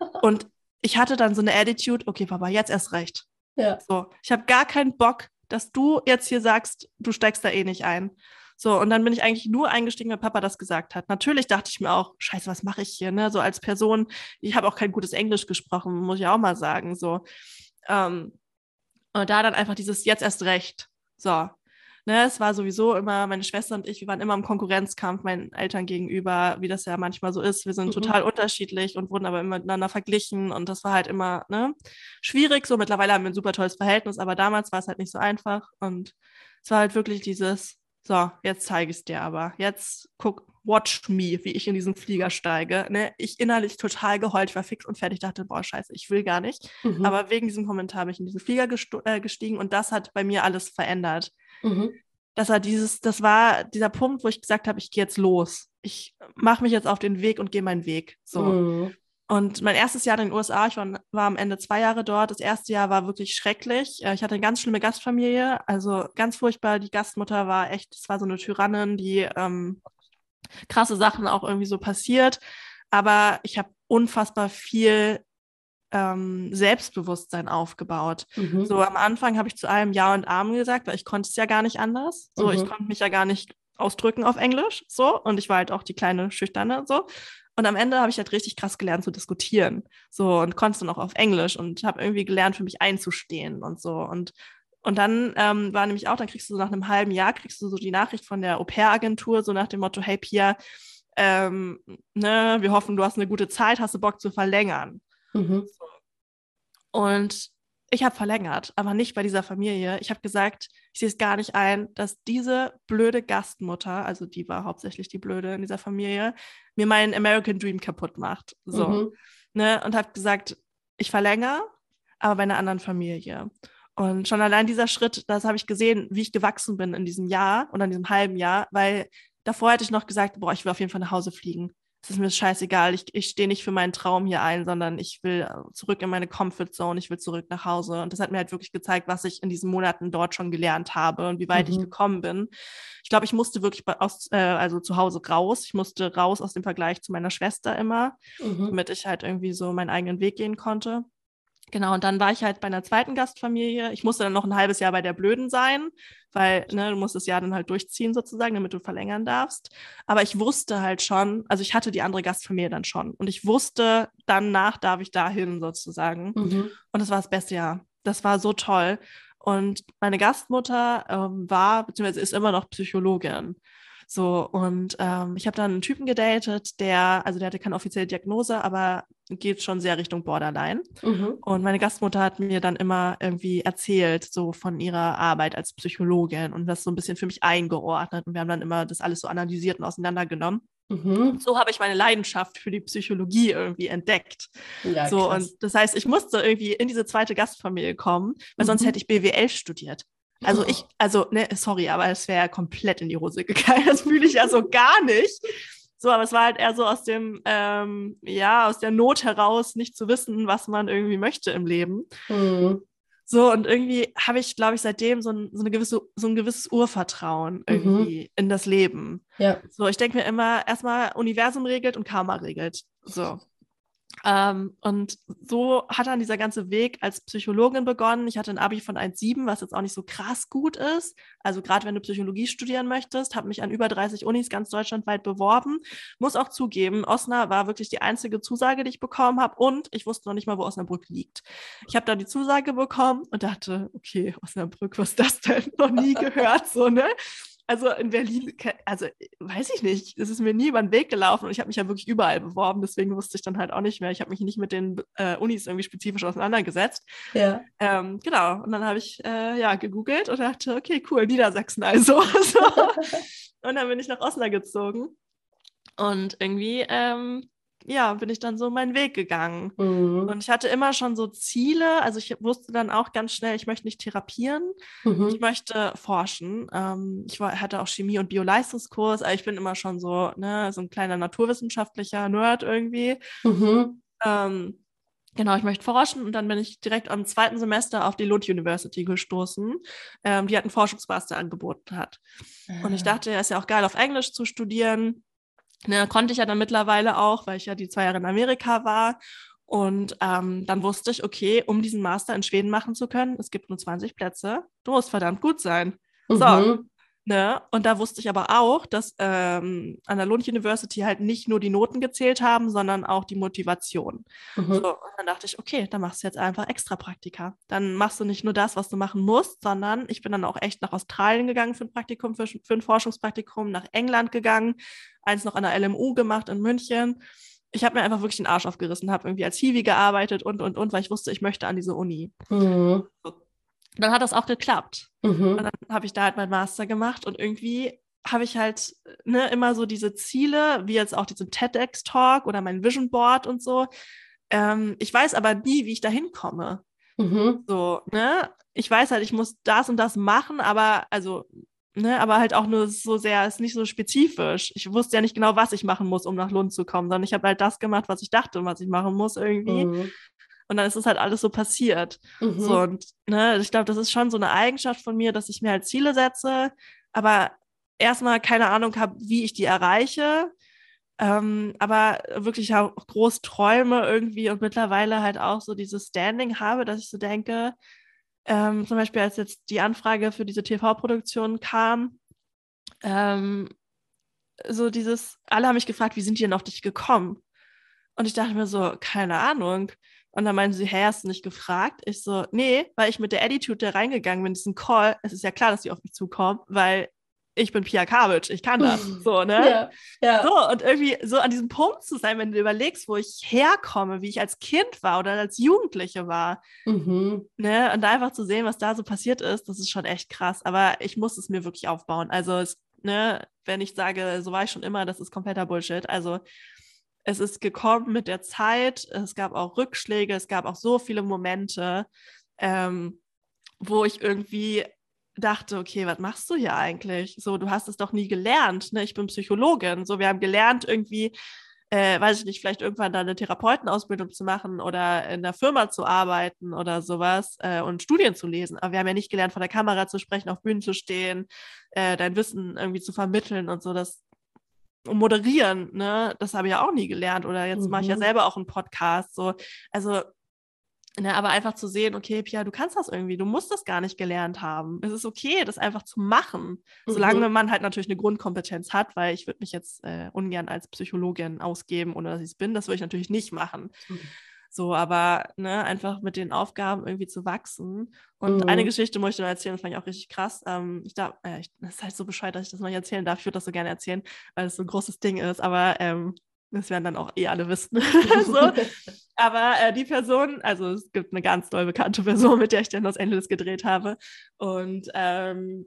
und ich hatte dann so eine Attitude, okay, Papa, jetzt erst recht. Ja. So, ich habe gar keinen Bock, dass du jetzt hier sagst, du steigst da eh nicht ein. So, und dann bin ich eigentlich nur eingestiegen, weil Papa das gesagt hat. Natürlich dachte ich mir auch, scheiße, was mache ich hier, ne? So als Person, ich habe auch kein gutes Englisch gesprochen, muss ich auch mal sagen. So. Ähm, und da dann einfach dieses jetzt erst recht. So, Ne, es war sowieso immer, meine Schwester und ich, wir waren immer im Konkurrenzkampf meinen Eltern gegenüber, wie das ja manchmal so ist. Wir sind mhm. total unterschiedlich und wurden aber immer miteinander verglichen und das war halt immer ne, schwierig. So mittlerweile haben wir ein super tolles Verhältnis, aber damals war es halt nicht so einfach und es war halt wirklich dieses, so, jetzt zeige ich es dir aber. Jetzt guck, watch me, wie ich in diesen Flieger steige. Ne? Ich innerlich total geheult, ich war fix und fertig, dachte, boah, scheiße, ich will gar nicht. Mhm. Aber wegen diesem Kommentar bin ich in diesen Flieger äh, gestiegen und das hat bei mir alles verändert. Mhm. Das war dieses, das war dieser Punkt, wo ich gesagt habe, ich gehe jetzt los. Ich mache mich jetzt auf den Weg und gehe meinen Weg. So. Mhm. Und mein erstes Jahr in den USA, ich war, war, am Ende zwei Jahre dort. Das erste Jahr war wirklich schrecklich. Äh, ich hatte eine ganz schlimme Gastfamilie, also ganz furchtbar. Die Gastmutter war echt, es war so eine Tyrannin, die ähm, krasse Sachen auch irgendwie so passiert. Aber ich habe unfassbar viel ähm, Selbstbewusstsein aufgebaut. Mhm. So am Anfang habe ich zu allem Ja und Amen gesagt, weil ich konnte es ja gar nicht anders. So, mhm. ich konnte mich ja gar nicht ausdrücken auf Englisch. So, und ich war halt auch die kleine Schüchterne. So. Und am Ende habe ich halt richtig krass gelernt zu diskutieren. So und konnte dann auch auf Englisch und habe irgendwie gelernt, für mich einzustehen und so. Und, und dann ähm, war nämlich auch, dann kriegst du so nach einem halben Jahr, kriegst du so die Nachricht von der Au-pair-Agentur, so nach dem Motto, hey Pia, ähm, ne, wir hoffen, du hast eine gute Zeit, hast du Bock zu verlängern. Mhm. Und ich habe verlängert, aber nicht bei dieser Familie. Ich habe gesagt, ich sehe es gar nicht ein, dass diese blöde Gastmutter, also die war hauptsächlich die blöde in dieser Familie, mir meinen American Dream kaputt macht. So. Mhm. Ne? Und habe gesagt, ich verlängere, aber bei einer anderen Familie. Und schon allein dieser Schritt, das habe ich gesehen, wie ich gewachsen bin in diesem Jahr oder in diesem halben Jahr, weil davor hätte ich noch gesagt, boah, ich will auf jeden Fall nach Hause fliegen es ist mir scheißegal, ich, ich stehe nicht für meinen Traum hier ein, sondern ich will äh, zurück in meine Comfort Zone, ich will zurück nach Hause. Und das hat mir halt wirklich gezeigt, was ich in diesen Monaten dort schon gelernt habe und wie weit mhm. ich gekommen bin. Ich glaube, ich musste wirklich aus, äh, also zu Hause raus. Ich musste raus aus dem Vergleich zu meiner Schwester immer, mhm. damit ich halt irgendwie so meinen eigenen Weg gehen konnte. Genau, und dann war ich halt bei einer zweiten Gastfamilie. Ich musste dann noch ein halbes Jahr bei der Blöden sein, weil ne, du musst das Jahr dann halt durchziehen sozusagen, damit du verlängern darfst. Aber ich wusste halt schon, also ich hatte die andere Gastfamilie dann schon und ich wusste, danach darf ich dahin sozusagen. Mhm. Und das war das beste Jahr. Das war so toll. Und meine Gastmutter ähm, war, beziehungsweise ist immer noch Psychologin. So, und ähm, ich habe dann einen Typen gedatet, der, also der hatte keine offizielle Diagnose, aber geht schon sehr Richtung Borderline. Mhm. Und meine Gastmutter hat mir dann immer irgendwie erzählt, so von ihrer Arbeit als Psychologin und das so ein bisschen für mich eingeordnet. Und wir haben dann immer das alles so analysiert und auseinandergenommen. Mhm. So habe ich meine Leidenschaft für die Psychologie irgendwie entdeckt. Ja, so, krass. und das heißt, ich musste irgendwie in diese zweite Gastfamilie kommen, weil mhm. sonst hätte ich BWL studiert. Also ich, also, ne, sorry, aber es wäre komplett in die Hose gegangen. Das fühle ich ja so gar nicht. So, aber es war halt eher so aus dem, ähm, ja, aus der Not heraus, nicht zu wissen, was man irgendwie möchte im Leben. Mhm. So, und irgendwie habe ich, glaube ich, seitdem so ein, so, eine gewisse, so ein gewisses Urvertrauen irgendwie mhm. in das Leben. Ja. So, ich denke mir immer, erstmal Universum regelt und Karma regelt. So. Ähm, und so hat dann dieser ganze Weg als Psychologin begonnen. Ich hatte ein Abi von 1,7, was jetzt auch nicht so krass gut ist. Also gerade wenn du Psychologie studieren möchtest, habe mich an über 30 Unis ganz deutschlandweit beworben. Muss auch zugeben, Osnabrück war wirklich die einzige Zusage, die ich bekommen habe. Und ich wusste noch nicht mal, wo Osnabrück liegt. Ich habe da die Zusage bekommen und dachte, okay, Osnabrück, was ist das denn? noch nie gehört, so, ne? Also in Berlin, also weiß ich nicht, es ist mir nie über den Weg gelaufen und ich habe mich ja wirklich überall beworben, deswegen wusste ich dann halt auch nicht mehr. Ich habe mich nicht mit den äh, Unis irgendwie spezifisch auseinandergesetzt. Ja. Ähm, genau, und dann habe ich äh, ja gegoogelt und dachte, okay, cool, Niedersachsen also. so. und dann bin ich nach Osnabrück gezogen und irgendwie ähm, ja, bin ich dann so meinen Weg gegangen. Mhm. Und ich hatte immer schon so Ziele. Also ich wusste dann auch ganz schnell, ich möchte nicht therapieren, mhm. ich möchte forschen. Ähm, ich war, hatte auch Chemie- und Bioleistungskurs, aber ich bin immer schon so, ne, so ein kleiner naturwissenschaftlicher Nerd irgendwie. Mhm. Ähm, Genau, ich möchte forschen und dann bin ich direkt am zweiten Semester auf die Lund University gestoßen, ähm, die hat einen Forschungsmaster angeboten hat. Ah. Und ich ah. dachte, ja, ist ja auch geil, auf Englisch zu studieren. Ne, konnte ich ja dann mittlerweile auch, weil ich ja die zwei Jahre in Amerika war. Und ähm, dann wusste ich, okay, um diesen Master in Schweden machen zu können, es gibt nur 20 Plätze, du musst verdammt gut sein. Mhm. So, Ne? Und da wusste ich aber auch, dass ähm, an der Lund University halt nicht nur die Noten gezählt haben, sondern auch die Motivation. Mhm. So, und dann dachte ich, okay, dann machst du jetzt einfach extra Praktika. Dann machst du nicht nur das, was du machen musst, sondern ich bin dann auch echt nach Australien gegangen für ein Praktikum, für, für ein Forschungspraktikum, nach England gegangen, eins noch an der LMU gemacht in München. Ich habe mir einfach wirklich den Arsch aufgerissen, habe irgendwie als Hiwi gearbeitet und, und, und, weil ich wusste, ich möchte an diese Uni. Mhm. So dann hat das auch geklappt. Mhm. Und dann habe ich da halt meinen Master gemacht und irgendwie habe ich halt ne, immer so diese Ziele, wie jetzt auch diesen TEDx-Talk oder mein Vision Board und so. Ähm, ich weiß aber nie, wie ich da hinkomme. Mhm. So, ne? Ich weiß halt, ich muss das und das machen, aber also, ne, aber halt auch nur so sehr, ist nicht so spezifisch. Ich wusste ja nicht genau, was ich machen muss, um nach Lund zu kommen, sondern ich habe halt das gemacht, was ich dachte, was ich machen muss irgendwie. Mhm. Und dann ist es halt alles so passiert. Mhm. So, und ne, ich glaube, das ist schon so eine Eigenschaft von mir, dass ich mir halt Ziele setze, aber erstmal keine Ahnung habe, wie ich die erreiche. Ähm, aber wirklich auch groß träume irgendwie und mittlerweile halt auch so dieses Standing habe, dass ich so denke, ähm, zum Beispiel als jetzt die Anfrage für diese TV-Produktion kam, ähm, so dieses, alle haben mich gefragt, wie sind die denn auf dich gekommen? Und ich dachte mir so, keine Ahnung. Und dann meinen sie, hä, hast du nicht gefragt? Ich so, nee, weil ich mit der Attitude da reingegangen bin, diesen Call, es ist ja klar, dass die auf mich zukommen, weil ich bin Pia Kavic, ich kann das. So, ne? Ja, ja. So, und irgendwie so an diesem Punkt zu sein, wenn du überlegst, wo ich herkomme, wie ich als Kind war oder als Jugendliche war. Mhm. Ne? Und da einfach zu sehen, was da so passiert ist, das ist schon echt krass. Aber ich muss es mir wirklich aufbauen. Also, es, ne, wenn ich sage, so war ich schon immer, das ist kompletter Bullshit. Also, es ist gekommen mit der Zeit, es gab auch Rückschläge, es gab auch so viele Momente, ähm, wo ich irgendwie dachte, okay, was machst du hier eigentlich? So, du hast es doch nie gelernt. Ne? Ich bin Psychologin. So, wir haben gelernt, irgendwie, äh, weiß ich nicht, vielleicht irgendwann da eine Therapeutenausbildung zu machen oder in der Firma zu arbeiten oder sowas äh, und Studien zu lesen. Aber wir haben ja nicht gelernt, vor der Kamera zu sprechen, auf Bühnen zu stehen, äh, dein Wissen irgendwie zu vermitteln und so. Das moderieren, ne, das habe ich ja auch nie gelernt. Oder jetzt mhm. mache ich ja mhm. selber auch einen Podcast. So, also, ne, aber einfach zu sehen, okay, Pia, du kannst das irgendwie, du musst das gar nicht gelernt haben. Es ist okay, das einfach zu machen, mhm. solange man halt natürlich eine Grundkompetenz hat, weil ich würde mich jetzt äh, ungern als Psychologin ausgeben, ohne dass ich es bin. Das würde ich natürlich nicht machen. Mhm. So, aber ne, einfach mit den Aufgaben irgendwie zu wachsen. Und mhm. eine Geschichte möchte ich noch erzählen, das fand ich auch richtig krass. Ähm, ich darf, äh, ich, das ist halt so bescheuert, dass ich das noch nicht erzählen darf. Ich würde das so gerne erzählen, weil es so ein großes Ding ist, aber ähm, das werden dann auch eh alle wissen. so. Aber äh, die Person, also es gibt eine ganz doll bekannte Person, mit der ich dann Los Angeles gedreht habe. Und ähm,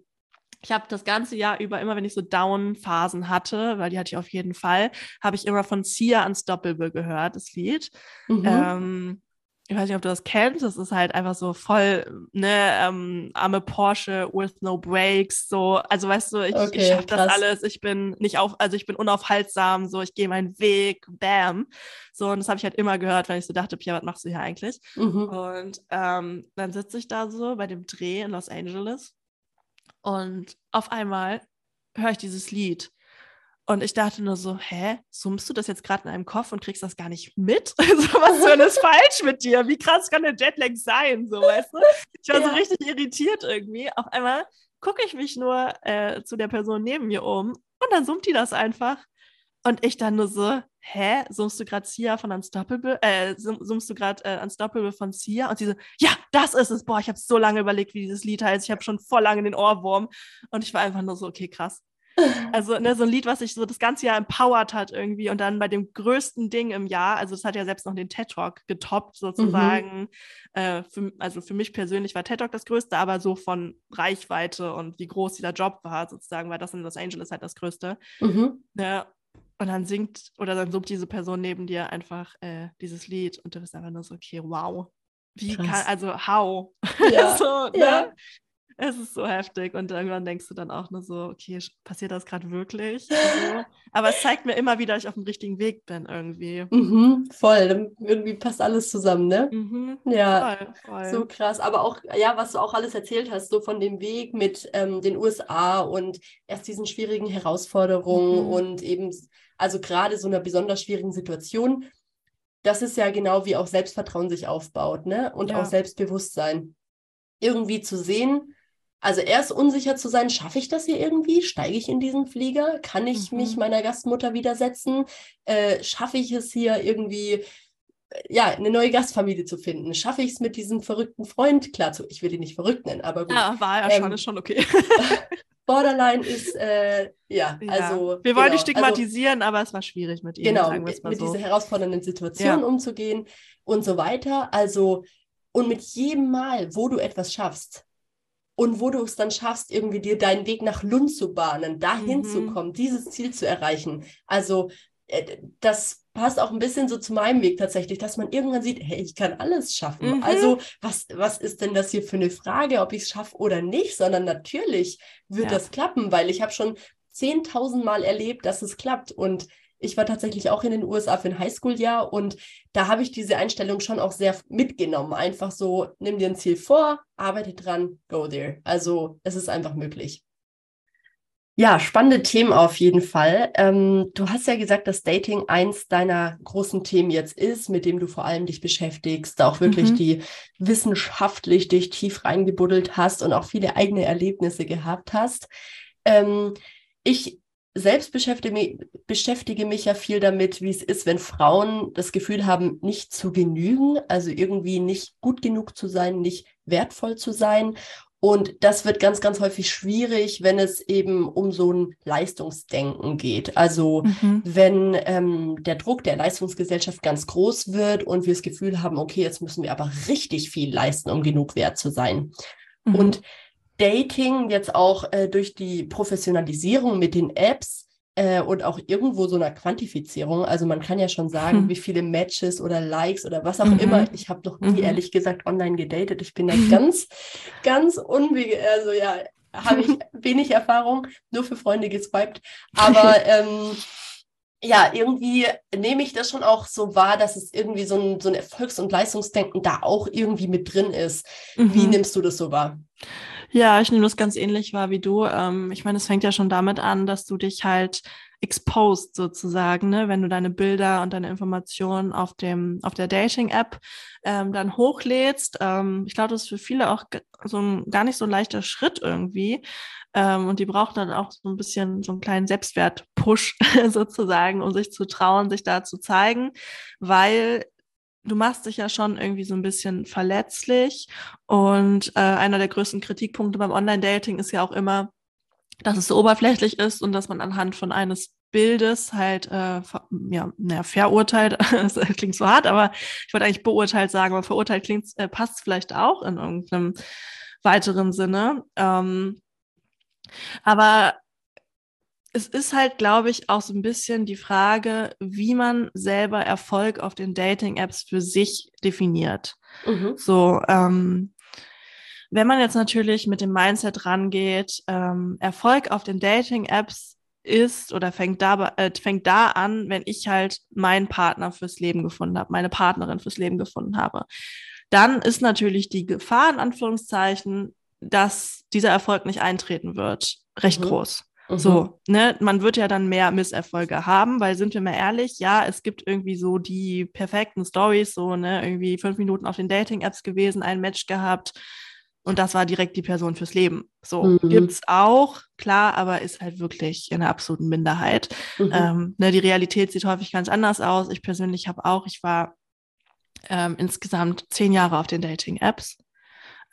ich habe das ganze Jahr über, immer wenn ich so Down-Phasen hatte, weil die hatte ich auf jeden Fall, habe ich immer von Sia Unstoppable gehört, das Lied. Mhm. Ähm, ich weiß nicht, ob du das kennst, das ist halt einfach so voll, ne, ähm, arme Porsche with no brakes, so, also weißt du, ich, okay, ich schaffe das alles, ich bin nicht auf, also ich bin unaufhaltsam, so, ich gehe meinen Weg, bam, so, und das habe ich halt immer gehört, wenn ich so dachte, Pia, was machst du hier eigentlich? Mhm. Und ähm, dann sitze ich da so bei dem Dreh in Los Angeles und auf einmal höre ich dieses Lied. Und ich dachte nur so, hä, summst du das jetzt gerade in einem Kopf und kriegst das gar nicht mit? Also, was soll das falsch mit dir? Wie krass kann der Jetlag sein? So, weißt du? Ich war ja. so richtig irritiert irgendwie. Auf einmal gucke ich mich nur äh, zu der Person neben mir um und dann summt die das einfach. Und ich dann nur so, hä, summst du gerade Sia von Unstoppable, äh, summst du gerade äh, Unstoppable von Sia? Und sie so, ja, das ist es. Boah, ich habe so lange überlegt, wie dieses Lied heißt. Ich habe schon voll lange den Ohrwurm. Und ich war einfach nur so, okay, krass. Also ne, so ein Lied, was sich so das ganze Jahr empowered hat irgendwie und dann bei dem größten Ding im Jahr, also das hat ja selbst noch den TED Talk getoppt sozusagen. Mhm. Äh, für, also für mich persönlich war TED Talk das größte, aber so von Reichweite und wie groß dieser Job war sozusagen, war das in Los Angeles halt das größte. Mhm. Ja, und dann singt oder dann summt diese Person neben dir einfach äh, dieses Lied und du bist einfach nur so, okay, wow. Wie Krass. kann, also how? Ja. so, ne? ja. Es ist so heftig und irgendwann denkst du dann auch nur so, okay, passiert das gerade wirklich? Aber es zeigt mir immer wieder, dass ich auf dem richtigen Weg bin irgendwie. Mhm, voll, irgendwie passt alles zusammen, ne? Mhm, ja, voll, voll. so krass. Aber auch, ja, was du auch alles erzählt hast, so von dem Weg mit ähm, den USA und erst diesen schwierigen Herausforderungen mhm. und eben also gerade so einer besonders schwierigen Situation, das ist ja genau wie auch Selbstvertrauen sich aufbaut, ne? Und ja. auch Selbstbewusstsein. Irgendwie zu sehen, also erst unsicher zu sein, schaffe ich das hier irgendwie? Steige ich in diesen Flieger? Kann ich mhm. mich meiner Gastmutter widersetzen? Äh, schaffe ich es hier irgendwie, äh, ja, eine neue Gastfamilie zu finden? Schaffe ich es mit diesem verrückten Freund? Klar, ich will ihn nicht verrückt nennen, aber gut. Ja, war ja ähm, schon, ist schon okay. Borderline ist, äh, ja, ja, also. Wir wollen genau, nicht stigmatisieren, also, aber es war schwierig mit ihm. Genau, mit so. dieser herausfordernden Situation ja. umzugehen und so weiter. Also, und mit jedem Mal, wo du etwas schaffst, und wo du es dann schaffst, irgendwie dir deinen Weg nach Lund zu bahnen, dahin mhm. zu kommen, dieses Ziel zu erreichen. Also das passt auch ein bisschen so zu meinem Weg tatsächlich, dass man irgendwann sieht, hey, ich kann alles schaffen. Mhm. Also was, was ist denn das hier für eine Frage, ob ich es schaffe oder nicht, sondern natürlich wird ja. das klappen, weil ich habe schon 10.000 Mal erlebt, dass es klappt und ich war tatsächlich auch in den USA für ein Highschool-Jahr und da habe ich diese Einstellung schon auch sehr mitgenommen. Einfach so, nimm dir ein Ziel vor, arbeite dran, go there. Also es ist einfach möglich. Ja, spannende Themen auf jeden Fall. Ähm, du hast ja gesagt, dass Dating eins deiner großen Themen jetzt ist, mit dem du vor allem dich beschäftigst, auch wirklich mhm. die wissenschaftlich dich tief reingebuddelt hast und auch viele eigene Erlebnisse gehabt hast. Ähm, ich selbst beschäftige mich, beschäftige mich ja viel damit, wie es ist, wenn Frauen das Gefühl haben, nicht zu genügen, also irgendwie nicht gut genug zu sein, nicht wertvoll zu sein. Und das wird ganz, ganz häufig schwierig, wenn es eben um so ein Leistungsdenken geht. Also mhm. wenn ähm, der Druck der Leistungsgesellschaft ganz groß wird und wir das Gefühl haben, okay, jetzt müssen wir aber richtig viel leisten, um genug wert zu sein. Mhm. Und Dating jetzt auch äh, durch die Professionalisierung mit den Apps äh, und auch irgendwo so einer Quantifizierung. Also man kann ja schon sagen, hm. wie viele Matches oder Likes oder was auch mhm. immer. Ich habe noch nie mhm. ehrlich gesagt online gedatet. Ich bin da ganz, ganz unwege, also ja, habe ich wenig Erfahrung, nur für Freunde geswiped. Aber ähm, ja, irgendwie nehme ich das schon auch so wahr, dass es irgendwie so ein, so ein Erfolgs- und Leistungsdenken da auch irgendwie mit drin ist. Mhm. Wie nimmst du das so wahr? Ja, ich nehme das ganz ähnlich wahr wie du. Ähm, ich meine, es fängt ja schon damit an, dass du dich halt exposed sozusagen, ne? wenn du deine Bilder und deine Informationen auf dem auf der Dating-App ähm, dann hochlädst. Ähm, ich glaube, das ist für viele auch so ein gar nicht so ein leichter Schritt irgendwie. Ähm, und die brauchen dann auch so ein bisschen so einen kleinen Selbstwert-Push sozusagen, um sich zu trauen, sich da zu zeigen, weil du machst dich ja schon irgendwie so ein bisschen verletzlich. Und äh, einer der größten Kritikpunkte beim Online-Dating ist ja auch immer, dass es so oberflächlich ist und dass man anhand von eines Bildes halt äh, ja, naja, verurteilt, das klingt so hart, aber ich wollte eigentlich beurteilt sagen, aber verurteilt klingt, äh, passt vielleicht auch in irgendeinem weiteren Sinne. Ähm, aber es ist halt, glaube ich, auch so ein bisschen die Frage, wie man selber Erfolg auf den Dating-Apps für sich definiert. Mhm. So, ähm, wenn man jetzt natürlich mit dem Mindset rangeht, ähm, Erfolg auf den Dating-Apps ist oder fängt da, äh, fängt da an, wenn ich halt meinen Partner fürs Leben gefunden habe, meine Partnerin fürs Leben gefunden habe. Dann ist natürlich die Gefahr, in Anführungszeichen, dass dieser Erfolg nicht eintreten wird, recht mhm. groß. Mhm. So, ne, man wird ja dann mehr Misserfolge haben, weil sind wir mal ehrlich, ja, es gibt irgendwie so die perfekten Stories, so, ne, irgendwie fünf Minuten auf den Dating-Apps gewesen, ein Match gehabt und das war direkt die Person fürs Leben. So, mhm. gibt's auch, klar, aber ist halt wirklich in der absoluten Minderheit. Mhm. Ähm, ne, die Realität sieht häufig ganz anders aus. Ich persönlich habe auch, ich war ähm, insgesamt zehn Jahre auf den Dating-Apps.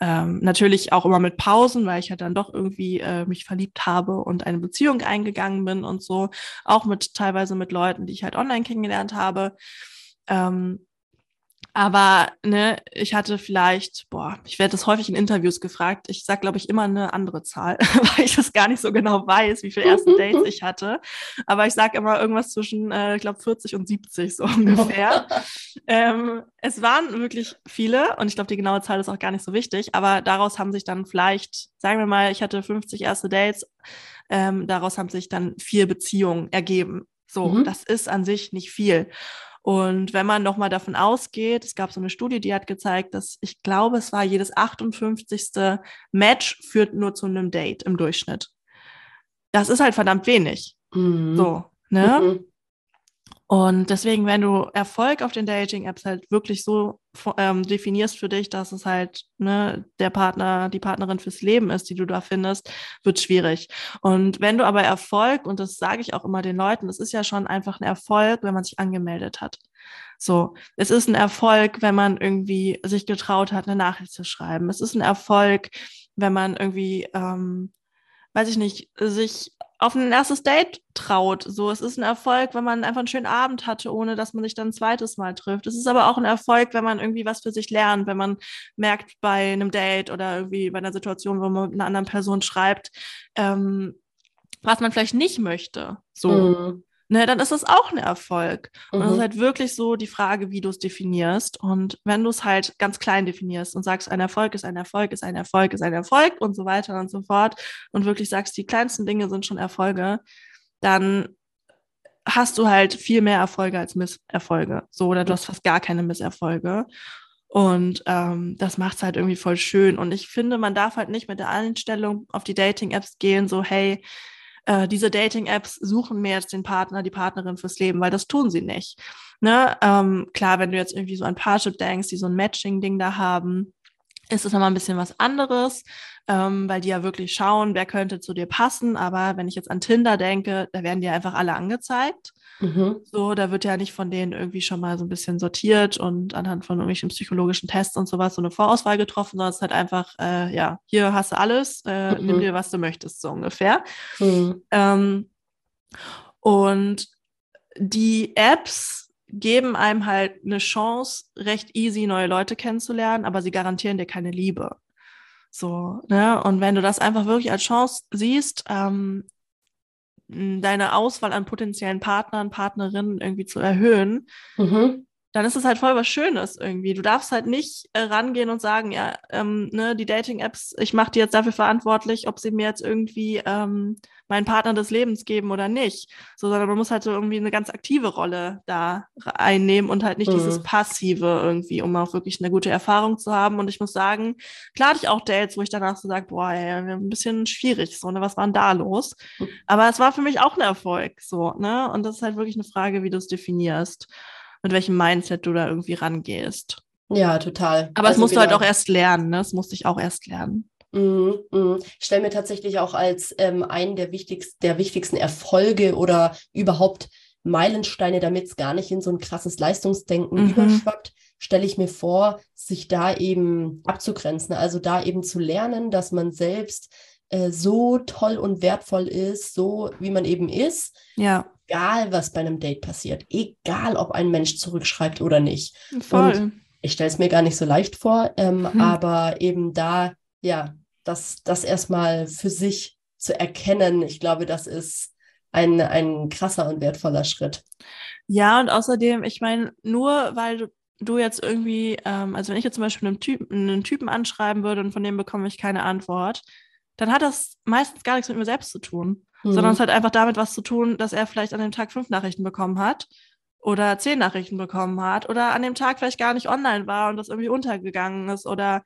Ähm, natürlich auch immer mit Pausen, weil ich ja dann doch irgendwie äh, mich verliebt habe und eine Beziehung eingegangen bin und so. Auch mit teilweise mit Leuten, die ich halt online kennengelernt habe. Ähm, aber ne, ich hatte vielleicht, boah, ich werde das häufig in Interviews gefragt. Ich sage, glaube ich, immer eine andere Zahl, weil ich das gar nicht so genau weiß, wie viele erste Dates ich hatte. Aber ich sage immer irgendwas zwischen, äh, ich glaube, 40 und 70 so ungefähr. ähm, es waren wirklich viele und ich glaube, die genaue Zahl ist auch gar nicht so wichtig. Aber daraus haben sich dann vielleicht, sagen wir mal, ich hatte 50 erste Dates. Ähm, daraus haben sich dann vier Beziehungen ergeben. So, mhm. das ist an sich nicht viel. Und wenn man nochmal davon ausgeht, es gab so eine Studie, die hat gezeigt, dass ich glaube, es war jedes 58. Match führt nur zu einem Date im Durchschnitt. Das ist halt verdammt wenig. Mhm. So, ne? Mhm. Und deswegen, wenn du Erfolg auf den Dating-Apps halt wirklich so ähm, definierst für dich, dass es halt ne, der Partner, die Partnerin fürs Leben ist, die du da findest, wird schwierig. Und wenn du aber Erfolg, und das sage ich auch immer den Leuten, das ist ja schon einfach ein Erfolg, wenn man sich angemeldet hat. So, es ist ein Erfolg, wenn man irgendwie sich getraut hat, eine Nachricht zu schreiben. Es ist ein Erfolg, wenn man irgendwie ähm, weiß ich nicht, sich auf ein erstes Date traut. So, es ist ein Erfolg, wenn man einfach einen schönen Abend hatte, ohne dass man sich dann ein zweites Mal trifft. Es ist aber auch ein Erfolg, wenn man irgendwie was für sich lernt, wenn man merkt bei einem Date oder irgendwie bei einer Situation, wo man mit einer anderen Person schreibt, ähm, was man vielleicht nicht möchte. So. Mhm ne, dann ist das auch ein Erfolg. Mhm. Und es ist halt wirklich so die Frage, wie du es definierst. Und wenn du es halt ganz klein definierst und sagst, ein Erfolg ist ein Erfolg, ist ein Erfolg, ist ein Erfolg und so weiter und so fort und wirklich sagst, die kleinsten Dinge sind schon Erfolge, dann hast du halt viel mehr Erfolge als Misserfolge. So, oder du hast fast gar keine Misserfolge. Und ähm, das macht es halt irgendwie voll schön. Und ich finde, man darf halt nicht mit der Einstellung auf die Dating-Apps gehen, so, hey, äh, diese Dating-Apps suchen mir jetzt den Partner, die Partnerin fürs Leben, weil das tun sie nicht. Ne? Ähm, klar, wenn du jetzt irgendwie so an Parship denkst, die so ein Matching-Ding da haben, ist es nochmal ein bisschen was anderes, ähm, weil die ja wirklich schauen, wer könnte zu dir passen. Aber wenn ich jetzt an Tinder denke, da werden die einfach alle angezeigt. Mhm. So, da wird ja nicht von denen irgendwie schon mal so ein bisschen sortiert und anhand von irgendwelchen psychologischen Tests und sowas so eine Vorauswahl getroffen, sondern es ist halt einfach, äh, ja, hier hast du alles, äh, mhm. nimm dir, was du möchtest, so ungefähr. Mhm. Ähm, und die Apps geben einem halt eine Chance, recht easy neue Leute kennenzulernen, aber sie garantieren dir keine Liebe. So, ne? Und wenn du das einfach wirklich als Chance siehst, ähm, deine Auswahl an potenziellen Partnern, Partnerinnen irgendwie zu erhöhen, mhm. Dann ist es halt voll was Schönes irgendwie. Du darfst halt nicht äh, rangehen und sagen, ja, ähm, ne, die Dating-Apps, ich mache die jetzt dafür verantwortlich, ob sie mir jetzt irgendwie ähm, meinen Partner des Lebens geben oder nicht. So, sondern man muss halt so irgendwie eine ganz aktive Rolle da einnehmen und halt nicht mhm. dieses Passive irgendwie, um auch wirklich eine gute Erfahrung zu haben. Und ich muss sagen, klar hatte ich auch Dates, wo ich danach so sage, boah, ey, ein bisschen schwierig, so, ne, was war denn da los? Mhm. Aber es war für mich auch ein Erfolg, so, ne? Und das ist halt wirklich eine Frage, wie du es definierst, mit welchem Mindset du da irgendwie rangehst. Ja, total. Aber also es musst du halt auch erst lernen, ne? Das musste ich auch erst lernen. Mm, mm. Ich stelle mir tatsächlich auch als ähm, einen der, wichtigsten, der wichtigsten Erfolge oder überhaupt Meilensteine, damit es gar nicht in so ein krasses Leistungsdenken mhm. überschwappt, stelle ich mir vor, sich da eben abzugrenzen. Also da eben zu lernen, dass man selbst äh, so toll und wertvoll ist, so wie man eben ist. Ja. Egal, was bei einem Date passiert. Egal, ob ein Mensch zurückschreibt oder nicht. Voll. Und ich stelle es mir gar nicht so leicht vor, ähm, mhm. aber eben da ja, das, das erstmal für sich zu erkennen, ich glaube, das ist ein, ein krasser und wertvoller Schritt. Ja, und außerdem, ich meine, nur weil du, du jetzt irgendwie, ähm, also wenn ich jetzt zum Beispiel einen Typen, einen Typen anschreiben würde und von dem bekomme ich keine Antwort, dann hat das meistens gar nichts mit mir selbst zu tun, mhm. sondern es hat einfach damit was zu tun, dass er vielleicht an dem Tag fünf Nachrichten bekommen hat oder zehn Nachrichten bekommen hat oder an dem Tag vielleicht gar nicht online war und das irgendwie untergegangen ist oder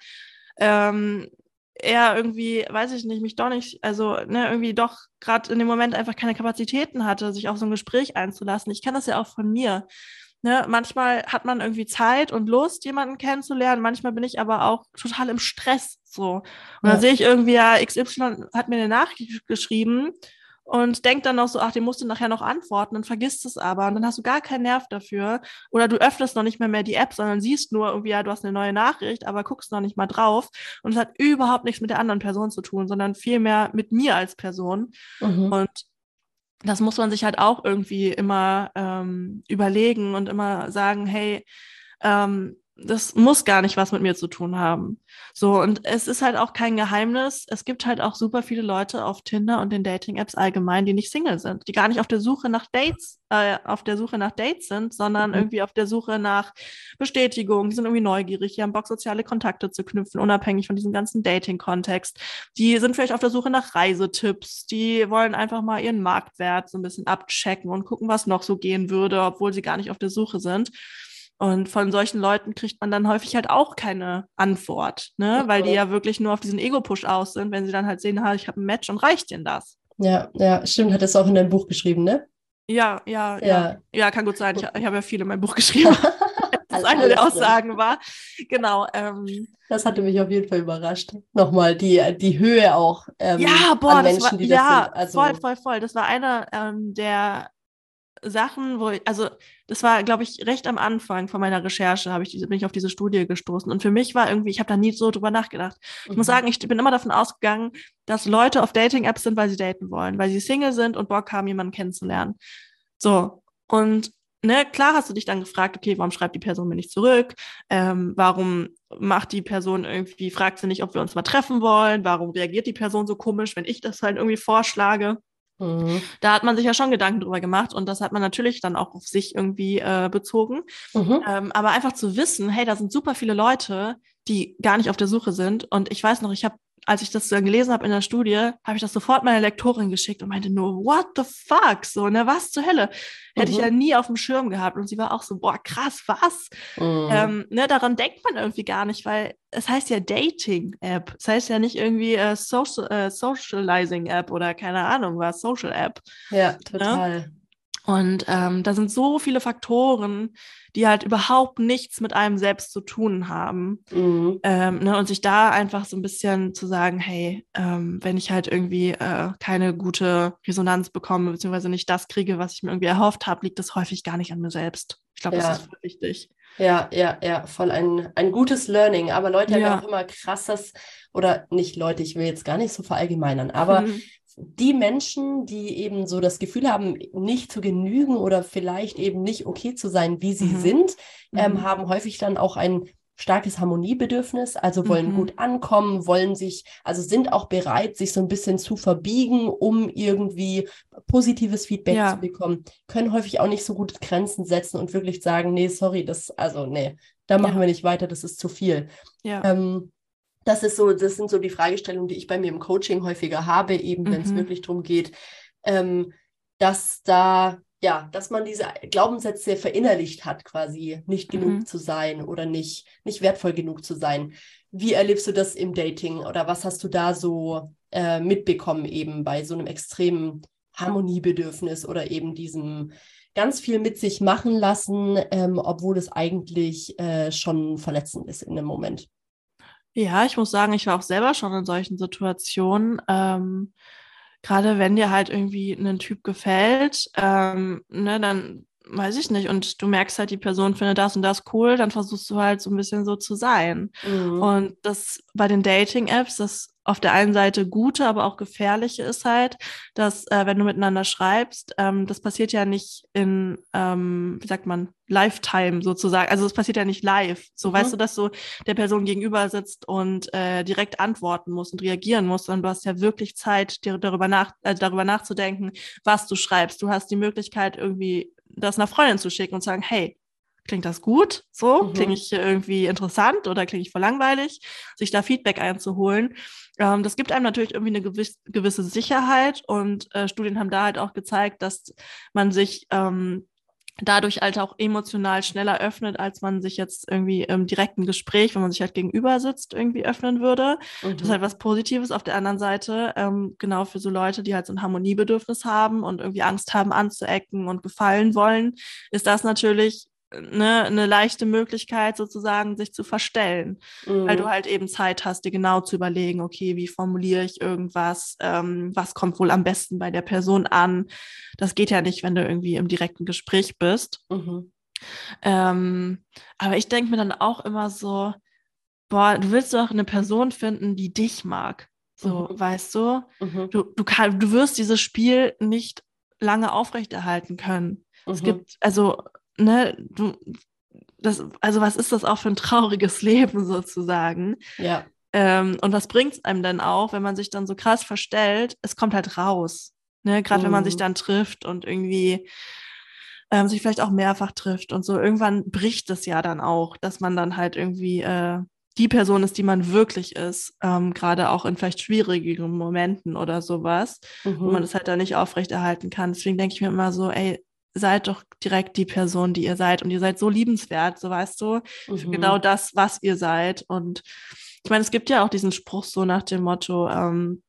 ähm, er irgendwie, weiß ich nicht, mich doch nicht, also ne, irgendwie doch gerade in dem Moment einfach keine Kapazitäten hatte, sich auf so ein Gespräch einzulassen. Ich kenne das ja auch von mir. Ne, manchmal hat man irgendwie Zeit und Lust, jemanden kennenzulernen. Manchmal bin ich aber auch total im Stress so. Und ja. dann sehe ich irgendwie, ja, XY hat mir eine Nachricht geschrieben und denkt dann noch so, ach, den musst du nachher noch antworten und vergisst es aber und dann hast du gar keinen Nerv dafür oder du öffnest noch nicht mehr mehr die App, sondern siehst nur irgendwie, ja, du hast eine neue Nachricht, aber guckst noch nicht mal drauf und es hat überhaupt nichts mit der anderen Person zu tun, sondern vielmehr mit mir als Person mhm. und das muss man sich halt auch irgendwie immer ähm, überlegen und immer sagen, hey, ähm, das muss gar nicht was mit mir zu tun haben. So, und es ist halt auch kein Geheimnis. Es gibt halt auch super viele Leute auf Tinder und den Dating-Apps allgemein, die nicht Single sind, die gar nicht auf der Suche nach Dates, äh, auf der Suche nach Dates sind, sondern mhm. irgendwie auf der Suche nach Bestätigung. Die sind irgendwie neugierig, die haben Bock, soziale Kontakte zu knüpfen, unabhängig von diesem ganzen Dating-Kontext. Die sind vielleicht auf der Suche nach Reisetipps, die wollen einfach mal ihren Marktwert so ein bisschen abchecken und gucken, was noch so gehen würde, obwohl sie gar nicht auf der Suche sind. Und von solchen Leuten kriegt man dann häufig halt auch keine Antwort, ne? weil die ja wirklich nur auf diesen Ego-Push aus sind, wenn sie dann halt sehen, ha, ich habe ein Match und reicht denen das. Ja, ja, stimmt, hat es auch in deinem Buch geschrieben, ne? Ja, ja, ja. Ja, ja kann gut sein. Ich, ich habe ja viel in meinem Buch geschrieben. das eine der Aussagen war. Genau. Ähm, das hatte mich auf jeden Fall überrascht. Nochmal die, die Höhe auch ähm, ja, boah, an Menschen, war, die das ja, sind. Also, voll, voll, voll. Das war einer ähm, der Sachen, wo ich, also das war, glaube ich, recht am Anfang von meiner Recherche, habe ich diese, bin ich auf diese Studie gestoßen. Und für mich war irgendwie, ich habe da nie so drüber nachgedacht. Ich muss mhm. sagen, ich bin immer davon ausgegangen, dass Leute auf Dating-Apps sind, weil sie daten wollen, weil sie Single sind und Bock haben, jemanden kennenzulernen. So. Und ne, klar hast du dich dann gefragt, okay, warum schreibt die Person mir nicht zurück? Ähm, warum macht die Person irgendwie, fragt sie nicht, ob wir uns mal treffen wollen? Warum reagiert die Person so komisch, wenn ich das halt irgendwie vorschlage? Mhm. Da hat man sich ja schon Gedanken drüber gemacht und das hat man natürlich dann auch auf sich irgendwie äh, bezogen. Mhm. Ähm, aber einfach zu wissen, hey, da sind super viele Leute, die gar nicht auf der Suche sind. Und ich weiß noch, ich habe als ich das dann gelesen habe in der Studie, habe ich das sofort meiner Lektorin geschickt und meinte nur, what the fuck? So, ne, was zur Hölle? Hätte mhm. ich ja nie auf dem Schirm gehabt. Und sie war auch so, boah, krass, was? Mhm. Ähm, ne, daran denkt man irgendwie gar nicht, weil es heißt ja Dating-App. Es heißt ja nicht irgendwie äh, Social, äh, Socializing-App oder keine Ahnung was, Social-App. Ja, ne? total. Ne? Und ähm, da sind so viele Faktoren, die halt überhaupt nichts mit einem selbst zu tun haben. Mhm. Ähm, ne, und sich da einfach so ein bisschen zu sagen, hey, ähm, wenn ich halt irgendwie äh, keine gute Resonanz bekomme, beziehungsweise nicht das kriege, was ich mir irgendwie erhofft habe, liegt das häufig gar nicht an mir selbst. Ich glaube, ja. das ist voll wichtig. Ja, ja, ja, voll ein, ein gutes Learning. Aber Leute ja. haben auch immer krasses, oder nicht Leute, ich will jetzt gar nicht so verallgemeinern, aber mhm die Menschen, die eben so das Gefühl haben, nicht zu genügen oder vielleicht eben nicht okay zu sein, wie sie mhm. sind, ähm, mhm. haben häufig dann auch ein starkes Harmoniebedürfnis, also wollen mhm. gut ankommen, wollen sich, also sind auch bereit, sich so ein bisschen zu verbiegen, um irgendwie positives Feedback ja. zu bekommen, können häufig auch nicht so gut Grenzen setzen und wirklich sagen, nee, sorry, das, also nee, da machen ja. wir nicht weiter, das ist zu viel. Ja. Ähm, das ist so, das sind so die Fragestellungen, die ich bei mir im Coaching häufiger habe, eben wenn es mhm. wirklich darum geht, ähm, dass da, ja, dass man diese Glaubenssätze verinnerlicht hat, quasi nicht genug mhm. zu sein oder nicht, nicht wertvoll genug zu sein. Wie erlebst du das im Dating oder was hast du da so äh, mitbekommen, eben bei so einem extremen Harmoniebedürfnis oder eben diesem ganz viel mit sich machen lassen, ähm, obwohl es eigentlich äh, schon verletzend ist in dem Moment? Ja, ich muss sagen, ich war auch selber schon in solchen Situationen. Ähm, Gerade wenn dir halt irgendwie ein Typ gefällt, ähm, ne, dann weiß ich nicht, und du merkst halt, die Person findet das und das cool, dann versuchst du halt so ein bisschen so zu sein. Mhm. Und das bei den Dating-Apps, das auf der einen Seite gute, aber auch gefährliche ist halt, dass äh, wenn du miteinander schreibst, ähm, das passiert ja nicht in, ähm, wie sagt man, Lifetime sozusagen. Also es passiert ja nicht live. So mhm. weißt du, dass du der Person gegenüber sitzt und äh, direkt antworten musst und reagieren musst, sondern du hast ja wirklich Zeit, dir darüber, nach, äh, darüber nachzudenken, was du schreibst. Du hast die Möglichkeit, irgendwie das einer Freundin zu schicken und zu sagen, hey, klingt das gut? So, mhm. klinge ich irgendwie interessant oder klinge ich voll langweilig? Sich da Feedback einzuholen. Ähm, das gibt einem natürlich irgendwie eine gewiss, gewisse Sicherheit und äh, Studien haben da halt auch gezeigt, dass man sich ähm, dadurch halt auch emotional schneller öffnet, als man sich jetzt irgendwie im direkten Gespräch, wenn man sich halt gegenüber sitzt, irgendwie öffnen würde. Mhm. Das ist halt was Positives. Auf der anderen Seite, ähm, genau für so Leute, die halt so ein Harmoniebedürfnis haben und irgendwie Angst haben anzuecken und gefallen wollen, ist das natürlich ne, eine leichte Möglichkeit sozusagen, sich zu verstellen, mhm. weil du mhm. halt eben Zeit hast, dir genau zu überlegen, okay, wie formuliere ich irgendwas, ähm, was kommt wohl am besten bei der Person an. Das geht ja nicht, wenn du irgendwie im direkten Gespräch bist. Mhm. Ähm, aber ich denke mir dann auch immer so, boah, du willst doch eine Person finden, die dich mag. So, mhm. weißt du? Mhm. Du, du, kann, du wirst dieses Spiel nicht lange aufrechterhalten können. Es mhm. gibt, also ne, du, das, also was ist das auch für ein trauriges Leben sozusagen? Ja. Ähm, und was bringt es einem denn auch, wenn man sich dann so krass verstellt? Es kommt halt raus. Ne? Gerade mhm. wenn man sich mhm. dann trifft und irgendwie ähm, sich vielleicht auch mehrfach trifft und so. Irgendwann bricht es ja dann auch, dass man dann halt irgendwie äh, die Person ist, die man wirklich ist, ähm, gerade auch in vielleicht schwierigeren Momenten oder sowas, mhm. wo man das halt dann nicht aufrechterhalten kann. Deswegen denke ich mir immer so, ey, seid doch direkt die Person, die ihr seid. Und ihr seid so liebenswert, so weißt du, mhm. genau das, was ihr seid. Und ich meine, es gibt ja auch diesen Spruch so nach dem Motto, ähm,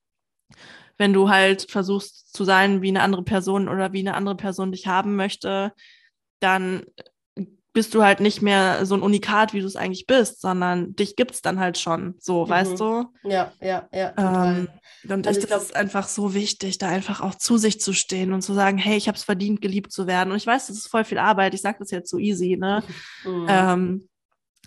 wenn du halt versuchst zu sein wie eine andere Person oder wie eine andere Person dich haben möchte, dann bist du halt nicht mehr so ein Unikat, wie du es eigentlich bist, sondern dich gibt es dann halt schon so, mhm. weißt du? Ja, ja, ja. Ähm, und also ich, das ist einfach so wichtig, da einfach auch zu sich zu stehen und zu sagen, hey, ich habe es verdient, geliebt zu werden. Und ich weiß, das ist voll viel Arbeit. Ich sage das jetzt so easy, ne? Mhm. Ähm,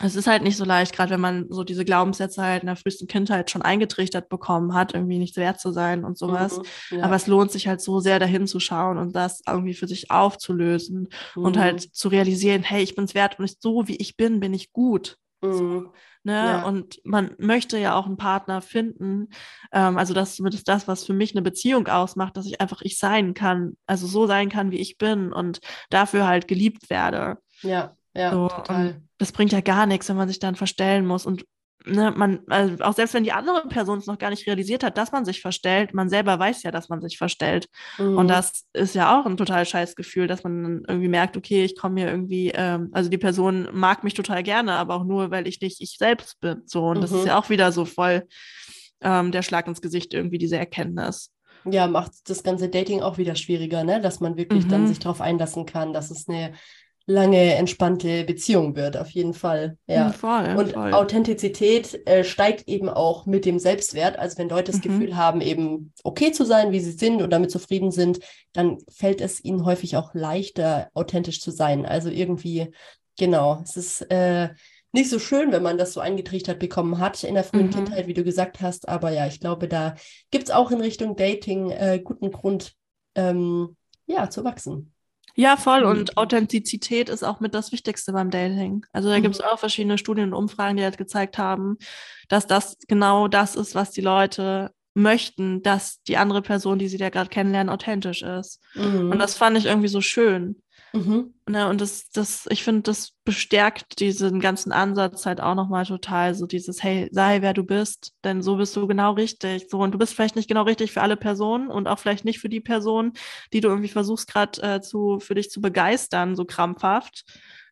es ist halt nicht so leicht, gerade wenn man so diese Glaubenssätze halt in der frühesten Kindheit schon eingetrichtert bekommen hat, irgendwie nicht wert zu sein und sowas. Mhm, ja. Aber es lohnt sich halt so sehr dahin zu schauen und das irgendwie für sich aufzulösen mhm. und halt zu realisieren, hey, ich bin es wert und so wie ich bin, bin ich gut. Mhm. So, ne? Ja. Und man möchte ja auch einen Partner finden. Ähm, also das ist zumindest das, was für mich eine Beziehung ausmacht, dass ich einfach ich sein kann, also so sein kann, wie ich bin und dafür halt geliebt werde. Ja, ja, so, total. Das bringt ja gar nichts, wenn man sich dann verstellen muss. Und ne, man, also auch selbst wenn die andere Person es noch gar nicht realisiert hat, dass man sich verstellt, man selber weiß ja, dass man sich verstellt. Mhm. Und das ist ja auch ein total scheiß Gefühl, dass man dann irgendwie merkt, okay, ich komme hier irgendwie, ähm, also die Person mag mich total gerne, aber auch nur, weil ich nicht ich selbst bin. So, und mhm. das ist mhm. ja auch wieder so voll ähm, der Schlag ins Gesicht, irgendwie diese Erkenntnis. Ja, macht das ganze Dating auch wieder schwieriger, ne? Dass man wirklich mhm. dann sich darauf einlassen kann, dass es eine lange entspannte Beziehung wird, auf jeden Fall. Ja. Voll, und voll. Authentizität äh, steigt eben auch mit dem Selbstwert. Also wenn Leute das mhm. Gefühl haben, eben okay zu sein, wie sie sind und damit zufrieden sind, dann fällt es ihnen häufig auch leichter, authentisch zu sein. Also irgendwie, genau, es ist äh, nicht so schön, wenn man das so eingetrichtert bekommen hat in der frühen mhm. Kindheit, wie du gesagt hast. Aber ja, ich glaube, da gibt es auch in Richtung Dating äh, guten Grund, ähm, ja, zu wachsen. Ja, voll. Mhm. Und Authentizität ist auch mit das Wichtigste beim Dating. Also da mhm. gibt es auch verschiedene Studien und Umfragen, die halt gezeigt haben, dass das genau das ist, was die Leute möchten, dass die andere Person, die sie da gerade kennenlernen, authentisch ist. Mhm. Und das fand ich irgendwie so schön. Mhm. Ne, und das, das, ich finde, das bestärkt diesen ganzen Ansatz halt auch nochmal total. So dieses, hey, sei wer du bist, denn so bist du genau richtig. So, und du bist vielleicht nicht genau richtig für alle Personen und auch vielleicht nicht für die Person, die du irgendwie versuchst, gerade äh, zu, für dich zu begeistern, so krampfhaft.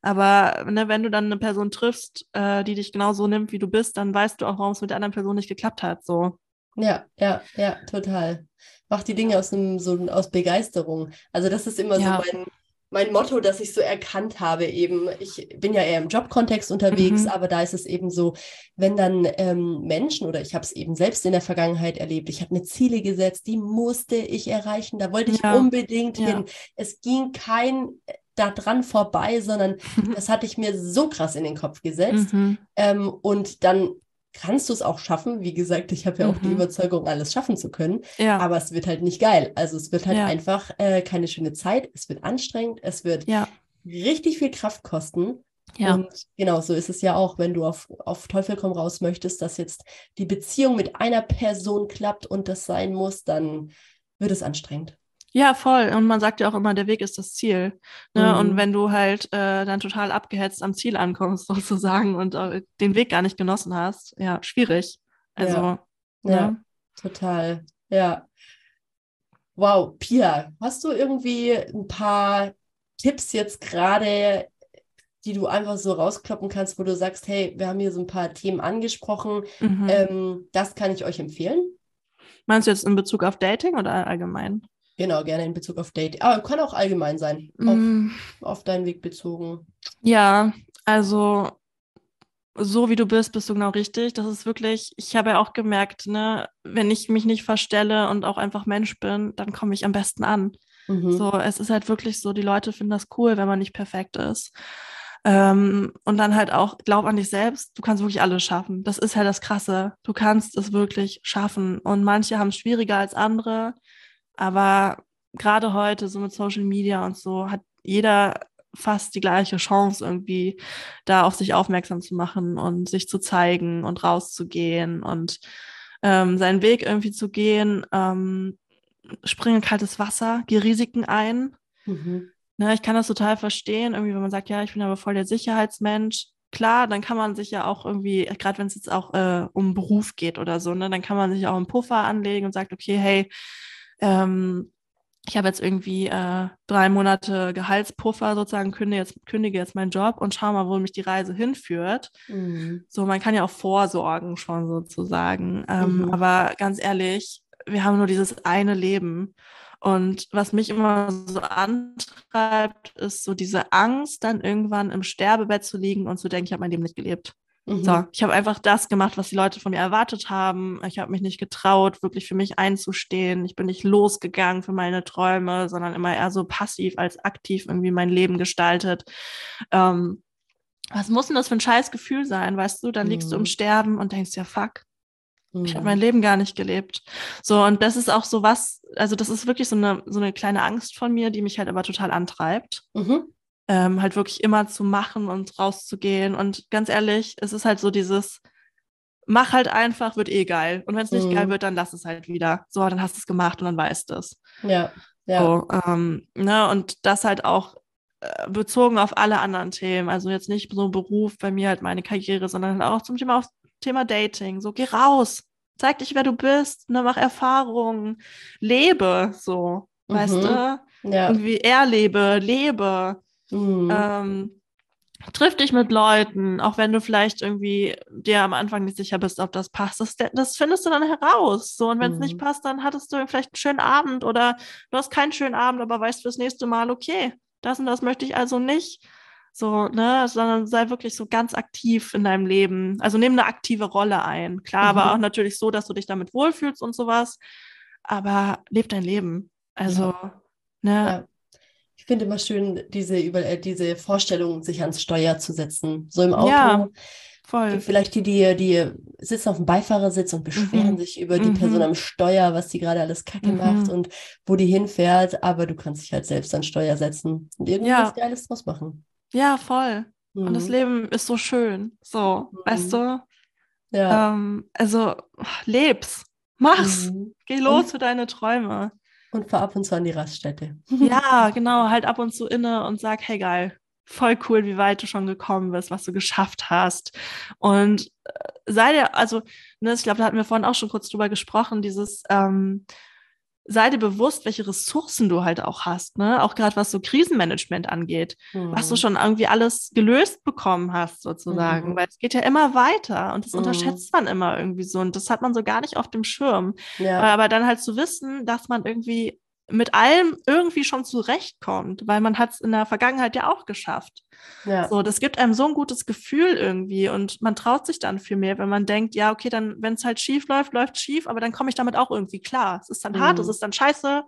Aber ne, wenn du dann eine Person triffst, äh, die dich genauso nimmt, wie du bist, dann weißt du auch, warum es mit der anderen Person nicht geklappt hat. So. Ja, ja, ja, total. Mach die Dinge aus einem, so aus Begeisterung. Also das ist immer ja. so mein, mein Motto, das ich so erkannt habe, eben, ich bin ja eher im Jobkontext unterwegs, mhm. aber da ist es eben so, wenn dann ähm, Menschen oder ich habe es eben selbst in der Vergangenheit erlebt, ich habe mir Ziele gesetzt, die musste ich erreichen, da wollte ich ja. unbedingt ja. hin. Es ging kein äh, da dran vorbei, sondern das hatte ich mir so krass in den Kopf gesetzt. Mhm. Ähm, und dann kannst du es auch schaffen. Wie gesagt, ich habe ja auch die mhm. Überzeugung, alles schaffen zu können. Ja. Aber es wird halt nicht geil. Also es wird halt ja. einfach äh, keine schöne Zeit. Es wird anstrengend. Es wird ja. richtig viel Kraft kosten. Ja. Und genau so ist es ja auch, wenn du auf, auf Teufel komm raus möchtest, dass jetzt die Beziehung mit einer Person klappt und das sein muss, dann wird es anstrengend. Ja, voll. Und man sagt ja auch immer, der Weg ist das Ziel. Ne? Mhm. Und wenn du halt äh, dann total abgehetzt am Ziel ankommst, sozusagen, und äh, den Weg gar nicht genossen hast, ja, schwierig. Also, ja, ja. ja total. Ja. Wow, Pia, hast du irgendwie ein paar Tipps jetzt gerade, die du einfach so rauskloppen kannst, wo du sagst, hey, wir haben hier so ein paar Themen angesprochen, mhm. ähm, das kann ich euch empfehlen? Meinst du jetzt in Bezug auf Dating oder allgemein? Genau, gerne in Bezug auf Date. Aber kann auch allgemein sein, mm. auf, auf deinen Weg bezogen. Ja, also so wie du bist, bist du genau richtig. Das ist wirklich, ich habe ja auch gemerkt, ne, wenn ich mich nicht verstelle und auch einfach Mensch bin, dann komme ich am besten an. Mhm. So, es ist halt wirklich so, die Leute finden das cool, wenn man nicht perfekt ist. Ähm, und dann halt auch, glaub an dich selbst, du kannst wirklich alles schaffen. Das ist halt das Krasse. Du kannst es wirklich schaffen. Und manche haben es schwieriger als andere. Aber gerade heute, so mit Social Media und so, hat jeder fast die gleiche Chance, irgendwie da auf sich aufmerksam zu machen und sich zu zeigen und rauszugehen und ähm, seinen Weg irgendwie zu gehen. Ähm, springe in kaltes Wasser, geh Risiken ein. Mhm. Ne, ich kann das total verstehen, irgendwie, wenn man sagt, ja, ich bin aber voll der Sicherheitsmensch. Klar, dann kann man sich ja auch irgendwie, gerade wenn es jetzt auch äh, um Beruf geht oder so, ne, dann kann man sich auch einen Puffer anlegen und sagt, okay, hey, ähm, ich habe jetzt irgendwie äh, drei Monate Gehaltspuffer sozusagen, kündige jetzt, kündige jetzt meinen Job und schau mal, wo mich die Reise hinführt. Mhm. So, man kann ja auch vorsorgen schon sozusagen. Ähm, mhm. Aber ganz ehrlich, wir haben nur dieses eine Leben. Und was mich immer so antreibt, ist so diese Angst, dann irgendwann im Sterbebett zu liegen und zu denken, ich habe mein Leben nicht gelebt. Mhm. So, ich habe einfach das gemacht, was die Leute von mir erwartet haben. Ich habe mich nicht getraut, wirklich für mich einzustehen. Ich bin nicht losgegangen für meine Träume, sondern immer eher so passiv als aktiv irgendwie mein Leben gestaltet. Ähm, was muss denn das für ein scheiß Gefühl sein, weißt du? Dann liegst mhm. du im mhm. Sterben und denkst, ja, fuck, mhm. ich habe mein Leben gar nicht gelebt. So, und das ist auch so was, also das ist wirklich so eine, so eine kleine Angst von mir, die mich halt aber total antreibt. Mhm ähm, halt wirklich immer zu machen und rauszugehen. Und ganz ehrlich, es ist halt so dieses, mach halt einfach, wird eh geil. Und wenn es nicht mhm. geil wird, dann lass es halt wieder. So, dann hast du es gemacht und dann weißt du es. Ja. ja. So, ähm, ne, und das halt auch äh, bezogen auf alle anderen Themen. Also jetzt nicht so Beruf, bei mir halt meine Karriere, sondern halt auch zum Thema, auf Thema Dating. So, geh raus, zeig dich, wer du bist, ne, mach Erfahrungen, lebe, so, mhm. weißt du? Ja. Irgendwie erlebe, lebe. Mhm. Ähm, triff dich mit Leuten, auch wenn du vielleicht irgendwie dir am Anfang nicht sicher bist, ob das passt. Das, das findest du dann heraus. So, und wenn es mhm. nicht passt, dann hattest du vielleicht einen schönen Abend oder du hast keinen schönen Abend, aber weißt fürs nächste Mal, okay, das und das möchte ich also nicht. So, ne, sondern sei wirklich so ganz aktiv in deinem Leben. Also nimm eine aktive Rolle ein. Klar, mhm. aber auch natürlich so, dass du dich damit wohlfühlst und sowas. Aber leb dein Leben. Also, ja. ne, ja ich finde immer schön, diese, über, äh, diese Vorstellung, sich ans Steuer zu setzen. So im Auto. Ja, voll. Vielleicht die, die, die sitzen auf dem Beifahrersitz und beschweren mhm. sich über die mhm. Person am Steuer, was die gerade alles kacke mhm. macht und wo die hinfährt. Aber du kannst dich halt selbst ans Steuer setzen und irgendwie ja. was Geiles draus machen. Ja, voll. Und das mhm. Leben ist so schön. So, weißt mhm. du? Ja. Ähm, also, leb's. Mach's. Mhm. Geh los für deine Träume. Und fahr ab und zu an die Raststätte. Ja, genau, halt ab und zu inne und sag, hey geil, voll cool, wie weit du schon gekommen bist, was du geschafft hast. Und äh, sei dir, also, ne, ich glaube, da hatten wir vorhin auch schon kurz drüber gesprochen, dieses, ähm, sei dir bewusst, welche Ressourcen du halt auch hast, ne? Auch gerade was so Krisenmanagement angeht, mhm. was du mhm. schon irgendwie alles gelöst bekommen hast, sozusagen. Mhm. Weil es geht ja immer weiter und das mhm. unterschätzt man immer irgendwie so. Und das hat man so gar nicht auf dem Schirm. Ja. Aber dann halt zu wissen, dass man irgendwie mit allem irgendwie schon zurechtkommt, weil man hat es in der Vergangenheit ja auch geschafft. Ja. So, das gibt einem so ein gutes Gefühl irgendwie und man traut sich dann viel mehr, wenn man denkt, ja, okay, dann, wenn es halt schief läuft, läuft schief, aber dann komme ich damit auch irgendwie klar. Es ist dann mhm. hart, es ist dann scheiße,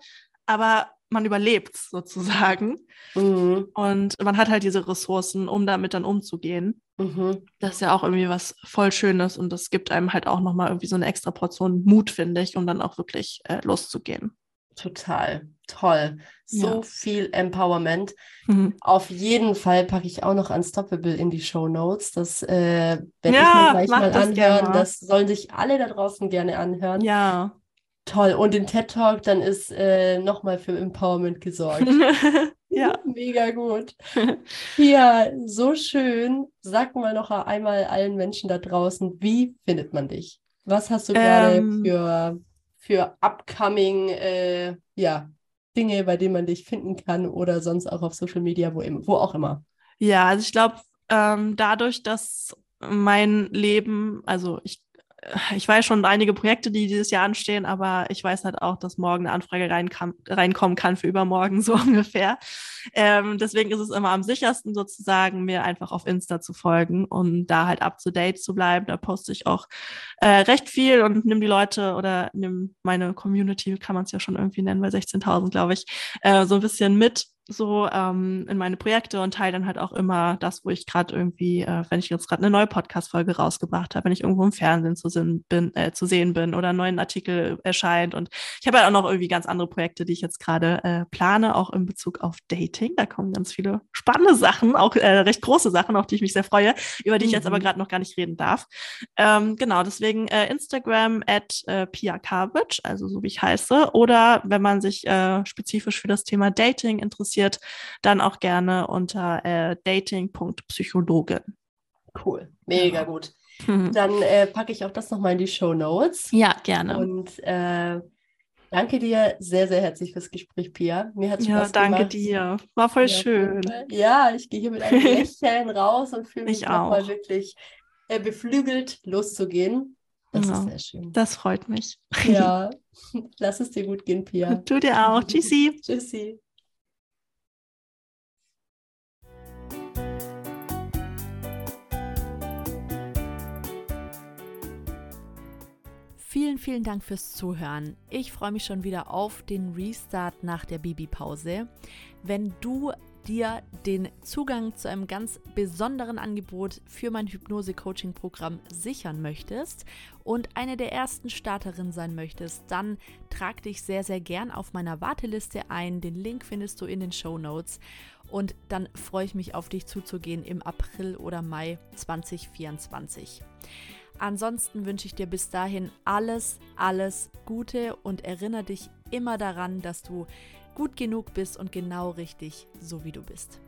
aber man überlebt sozusagen. Mhm. Und man hat halt diese Ressourcen, um damit dann umzugehen. Mhm. Das ist ja auch irgendwie was voll Schönes und das gibt einem halt auch nochmal irgendwie so eine extra Portion Mut, finde ich, um dann auch wirklich äh, loszugehen. Total toll. So ja. viel Empowerment. Mhm. Auf jeden Fall packe ich auch noch Unstoppable in die Show Notes. Das äh, werde ja, ich mir gleich mal das anhören. Das sollen sich alle da draußen gerne anhören. Ja. Toll. Und den TED Talk, dann ist äh, nochmal für Empowerment gesorgt. ja. Mega gut. Ja, so schön. Sag mal noch einmal allen Menschen da draußen, wie findet man dich? Was hast du gerade ähm, für für upcoming äh, ja, Dinge, bei denen man dich finden kann oder sonst auch auf Social Media, wo, wo auch immer? Ja, also ich glaube, ähm, dadurch, dass mein Leben, also ich ich weiß schon einige Projekte, die dieses Jahr anstehen, aber ich weiß halt auch, dass morgen eine Anfrage reinkam, reinkommen kann für übermorgen, so ungefähr. Ähm, deswegen ist es immer am sichersten sozusagen, mir einfach auf Insta zu folgen und da halt up to date zu bleiben. Da poste ich auch äh, recht viel und nimm die Leute oder nimm meine Community, kann man es ja schon irgendwie nennen, bei 16.000, glaube ich, äh, so ein bisschen mit so ähm, in meine Projekte und teile dann halt auch immer das, wo ich gerade irgendwie, äh, wenn ich jetzt gerade eine neue Podcast-Folge rausgebracht habe, wenn ich irgendwo im Fernsehen zu, sehen bin, äh, zu sehen bin oder einen neuen Artikel erscheint. Und ich habe halt auch noch irgendwie ganz andere Projekte, die ich jetzt gerade äh, plane, auch in Bezug auf Dating. Da kommen ganz viele spannende Sachen, auch äh, recht große Sachen, auf die ich mich sehr freue, über die mhm. ich jetzt aber mhm. gerade noch gar nicht reden darf. Ähm, genau, deswegen äh, Instagram at äh, Pia Karwitsch, also so wie ich heiße. Oder wenn man sich äh, spezifisch für das Thema Dating interessiert, interessiert, dann auch gerne unter äh, dating.psychologin. Cool, mega genau. gut. Dann äh, packe ich auch das nochmal in die Show Notes. Ja, gerne. Und äh, danke dir sehr, sehr herzlich fürs Gespräch, Pia. Mir hat es ja, Spaß danke gemacht. dir. War voll ja, schön. Ja, ich gehe hier mit einem Lächeln raus und fühle mich nochmal wirklich äh, beflügelt, loszugehen. Das ja, ist sehr schön. Das freut mich. Ja, lass es dir gut gehen, Pia. Du dir auch. Tschüssi. Tschüssi. Vielen, vielen Dank fürs Zuhören. Ich freue mich schon wieder auf den Restart nach der Babypause. Wenn du dir den Zugang zu einem ganz besonderen Angebot für mein Hypnose-Coaching-Programm sichern möchtest und eine der ersten Starterinnen sein möchtest, dann trag dich sehr, sehr gern auf meiner Warteliste ein. Den Link findest du in den Show Notes. Und dann freue ich mich auf dich zuzugehen im April oder Mai 2024. Ansonsten wünsche ich dir bis dahin alles, alles Gute und erinnere dich immer daran, dass du gut genug bist und genau richtig, so wie du bist.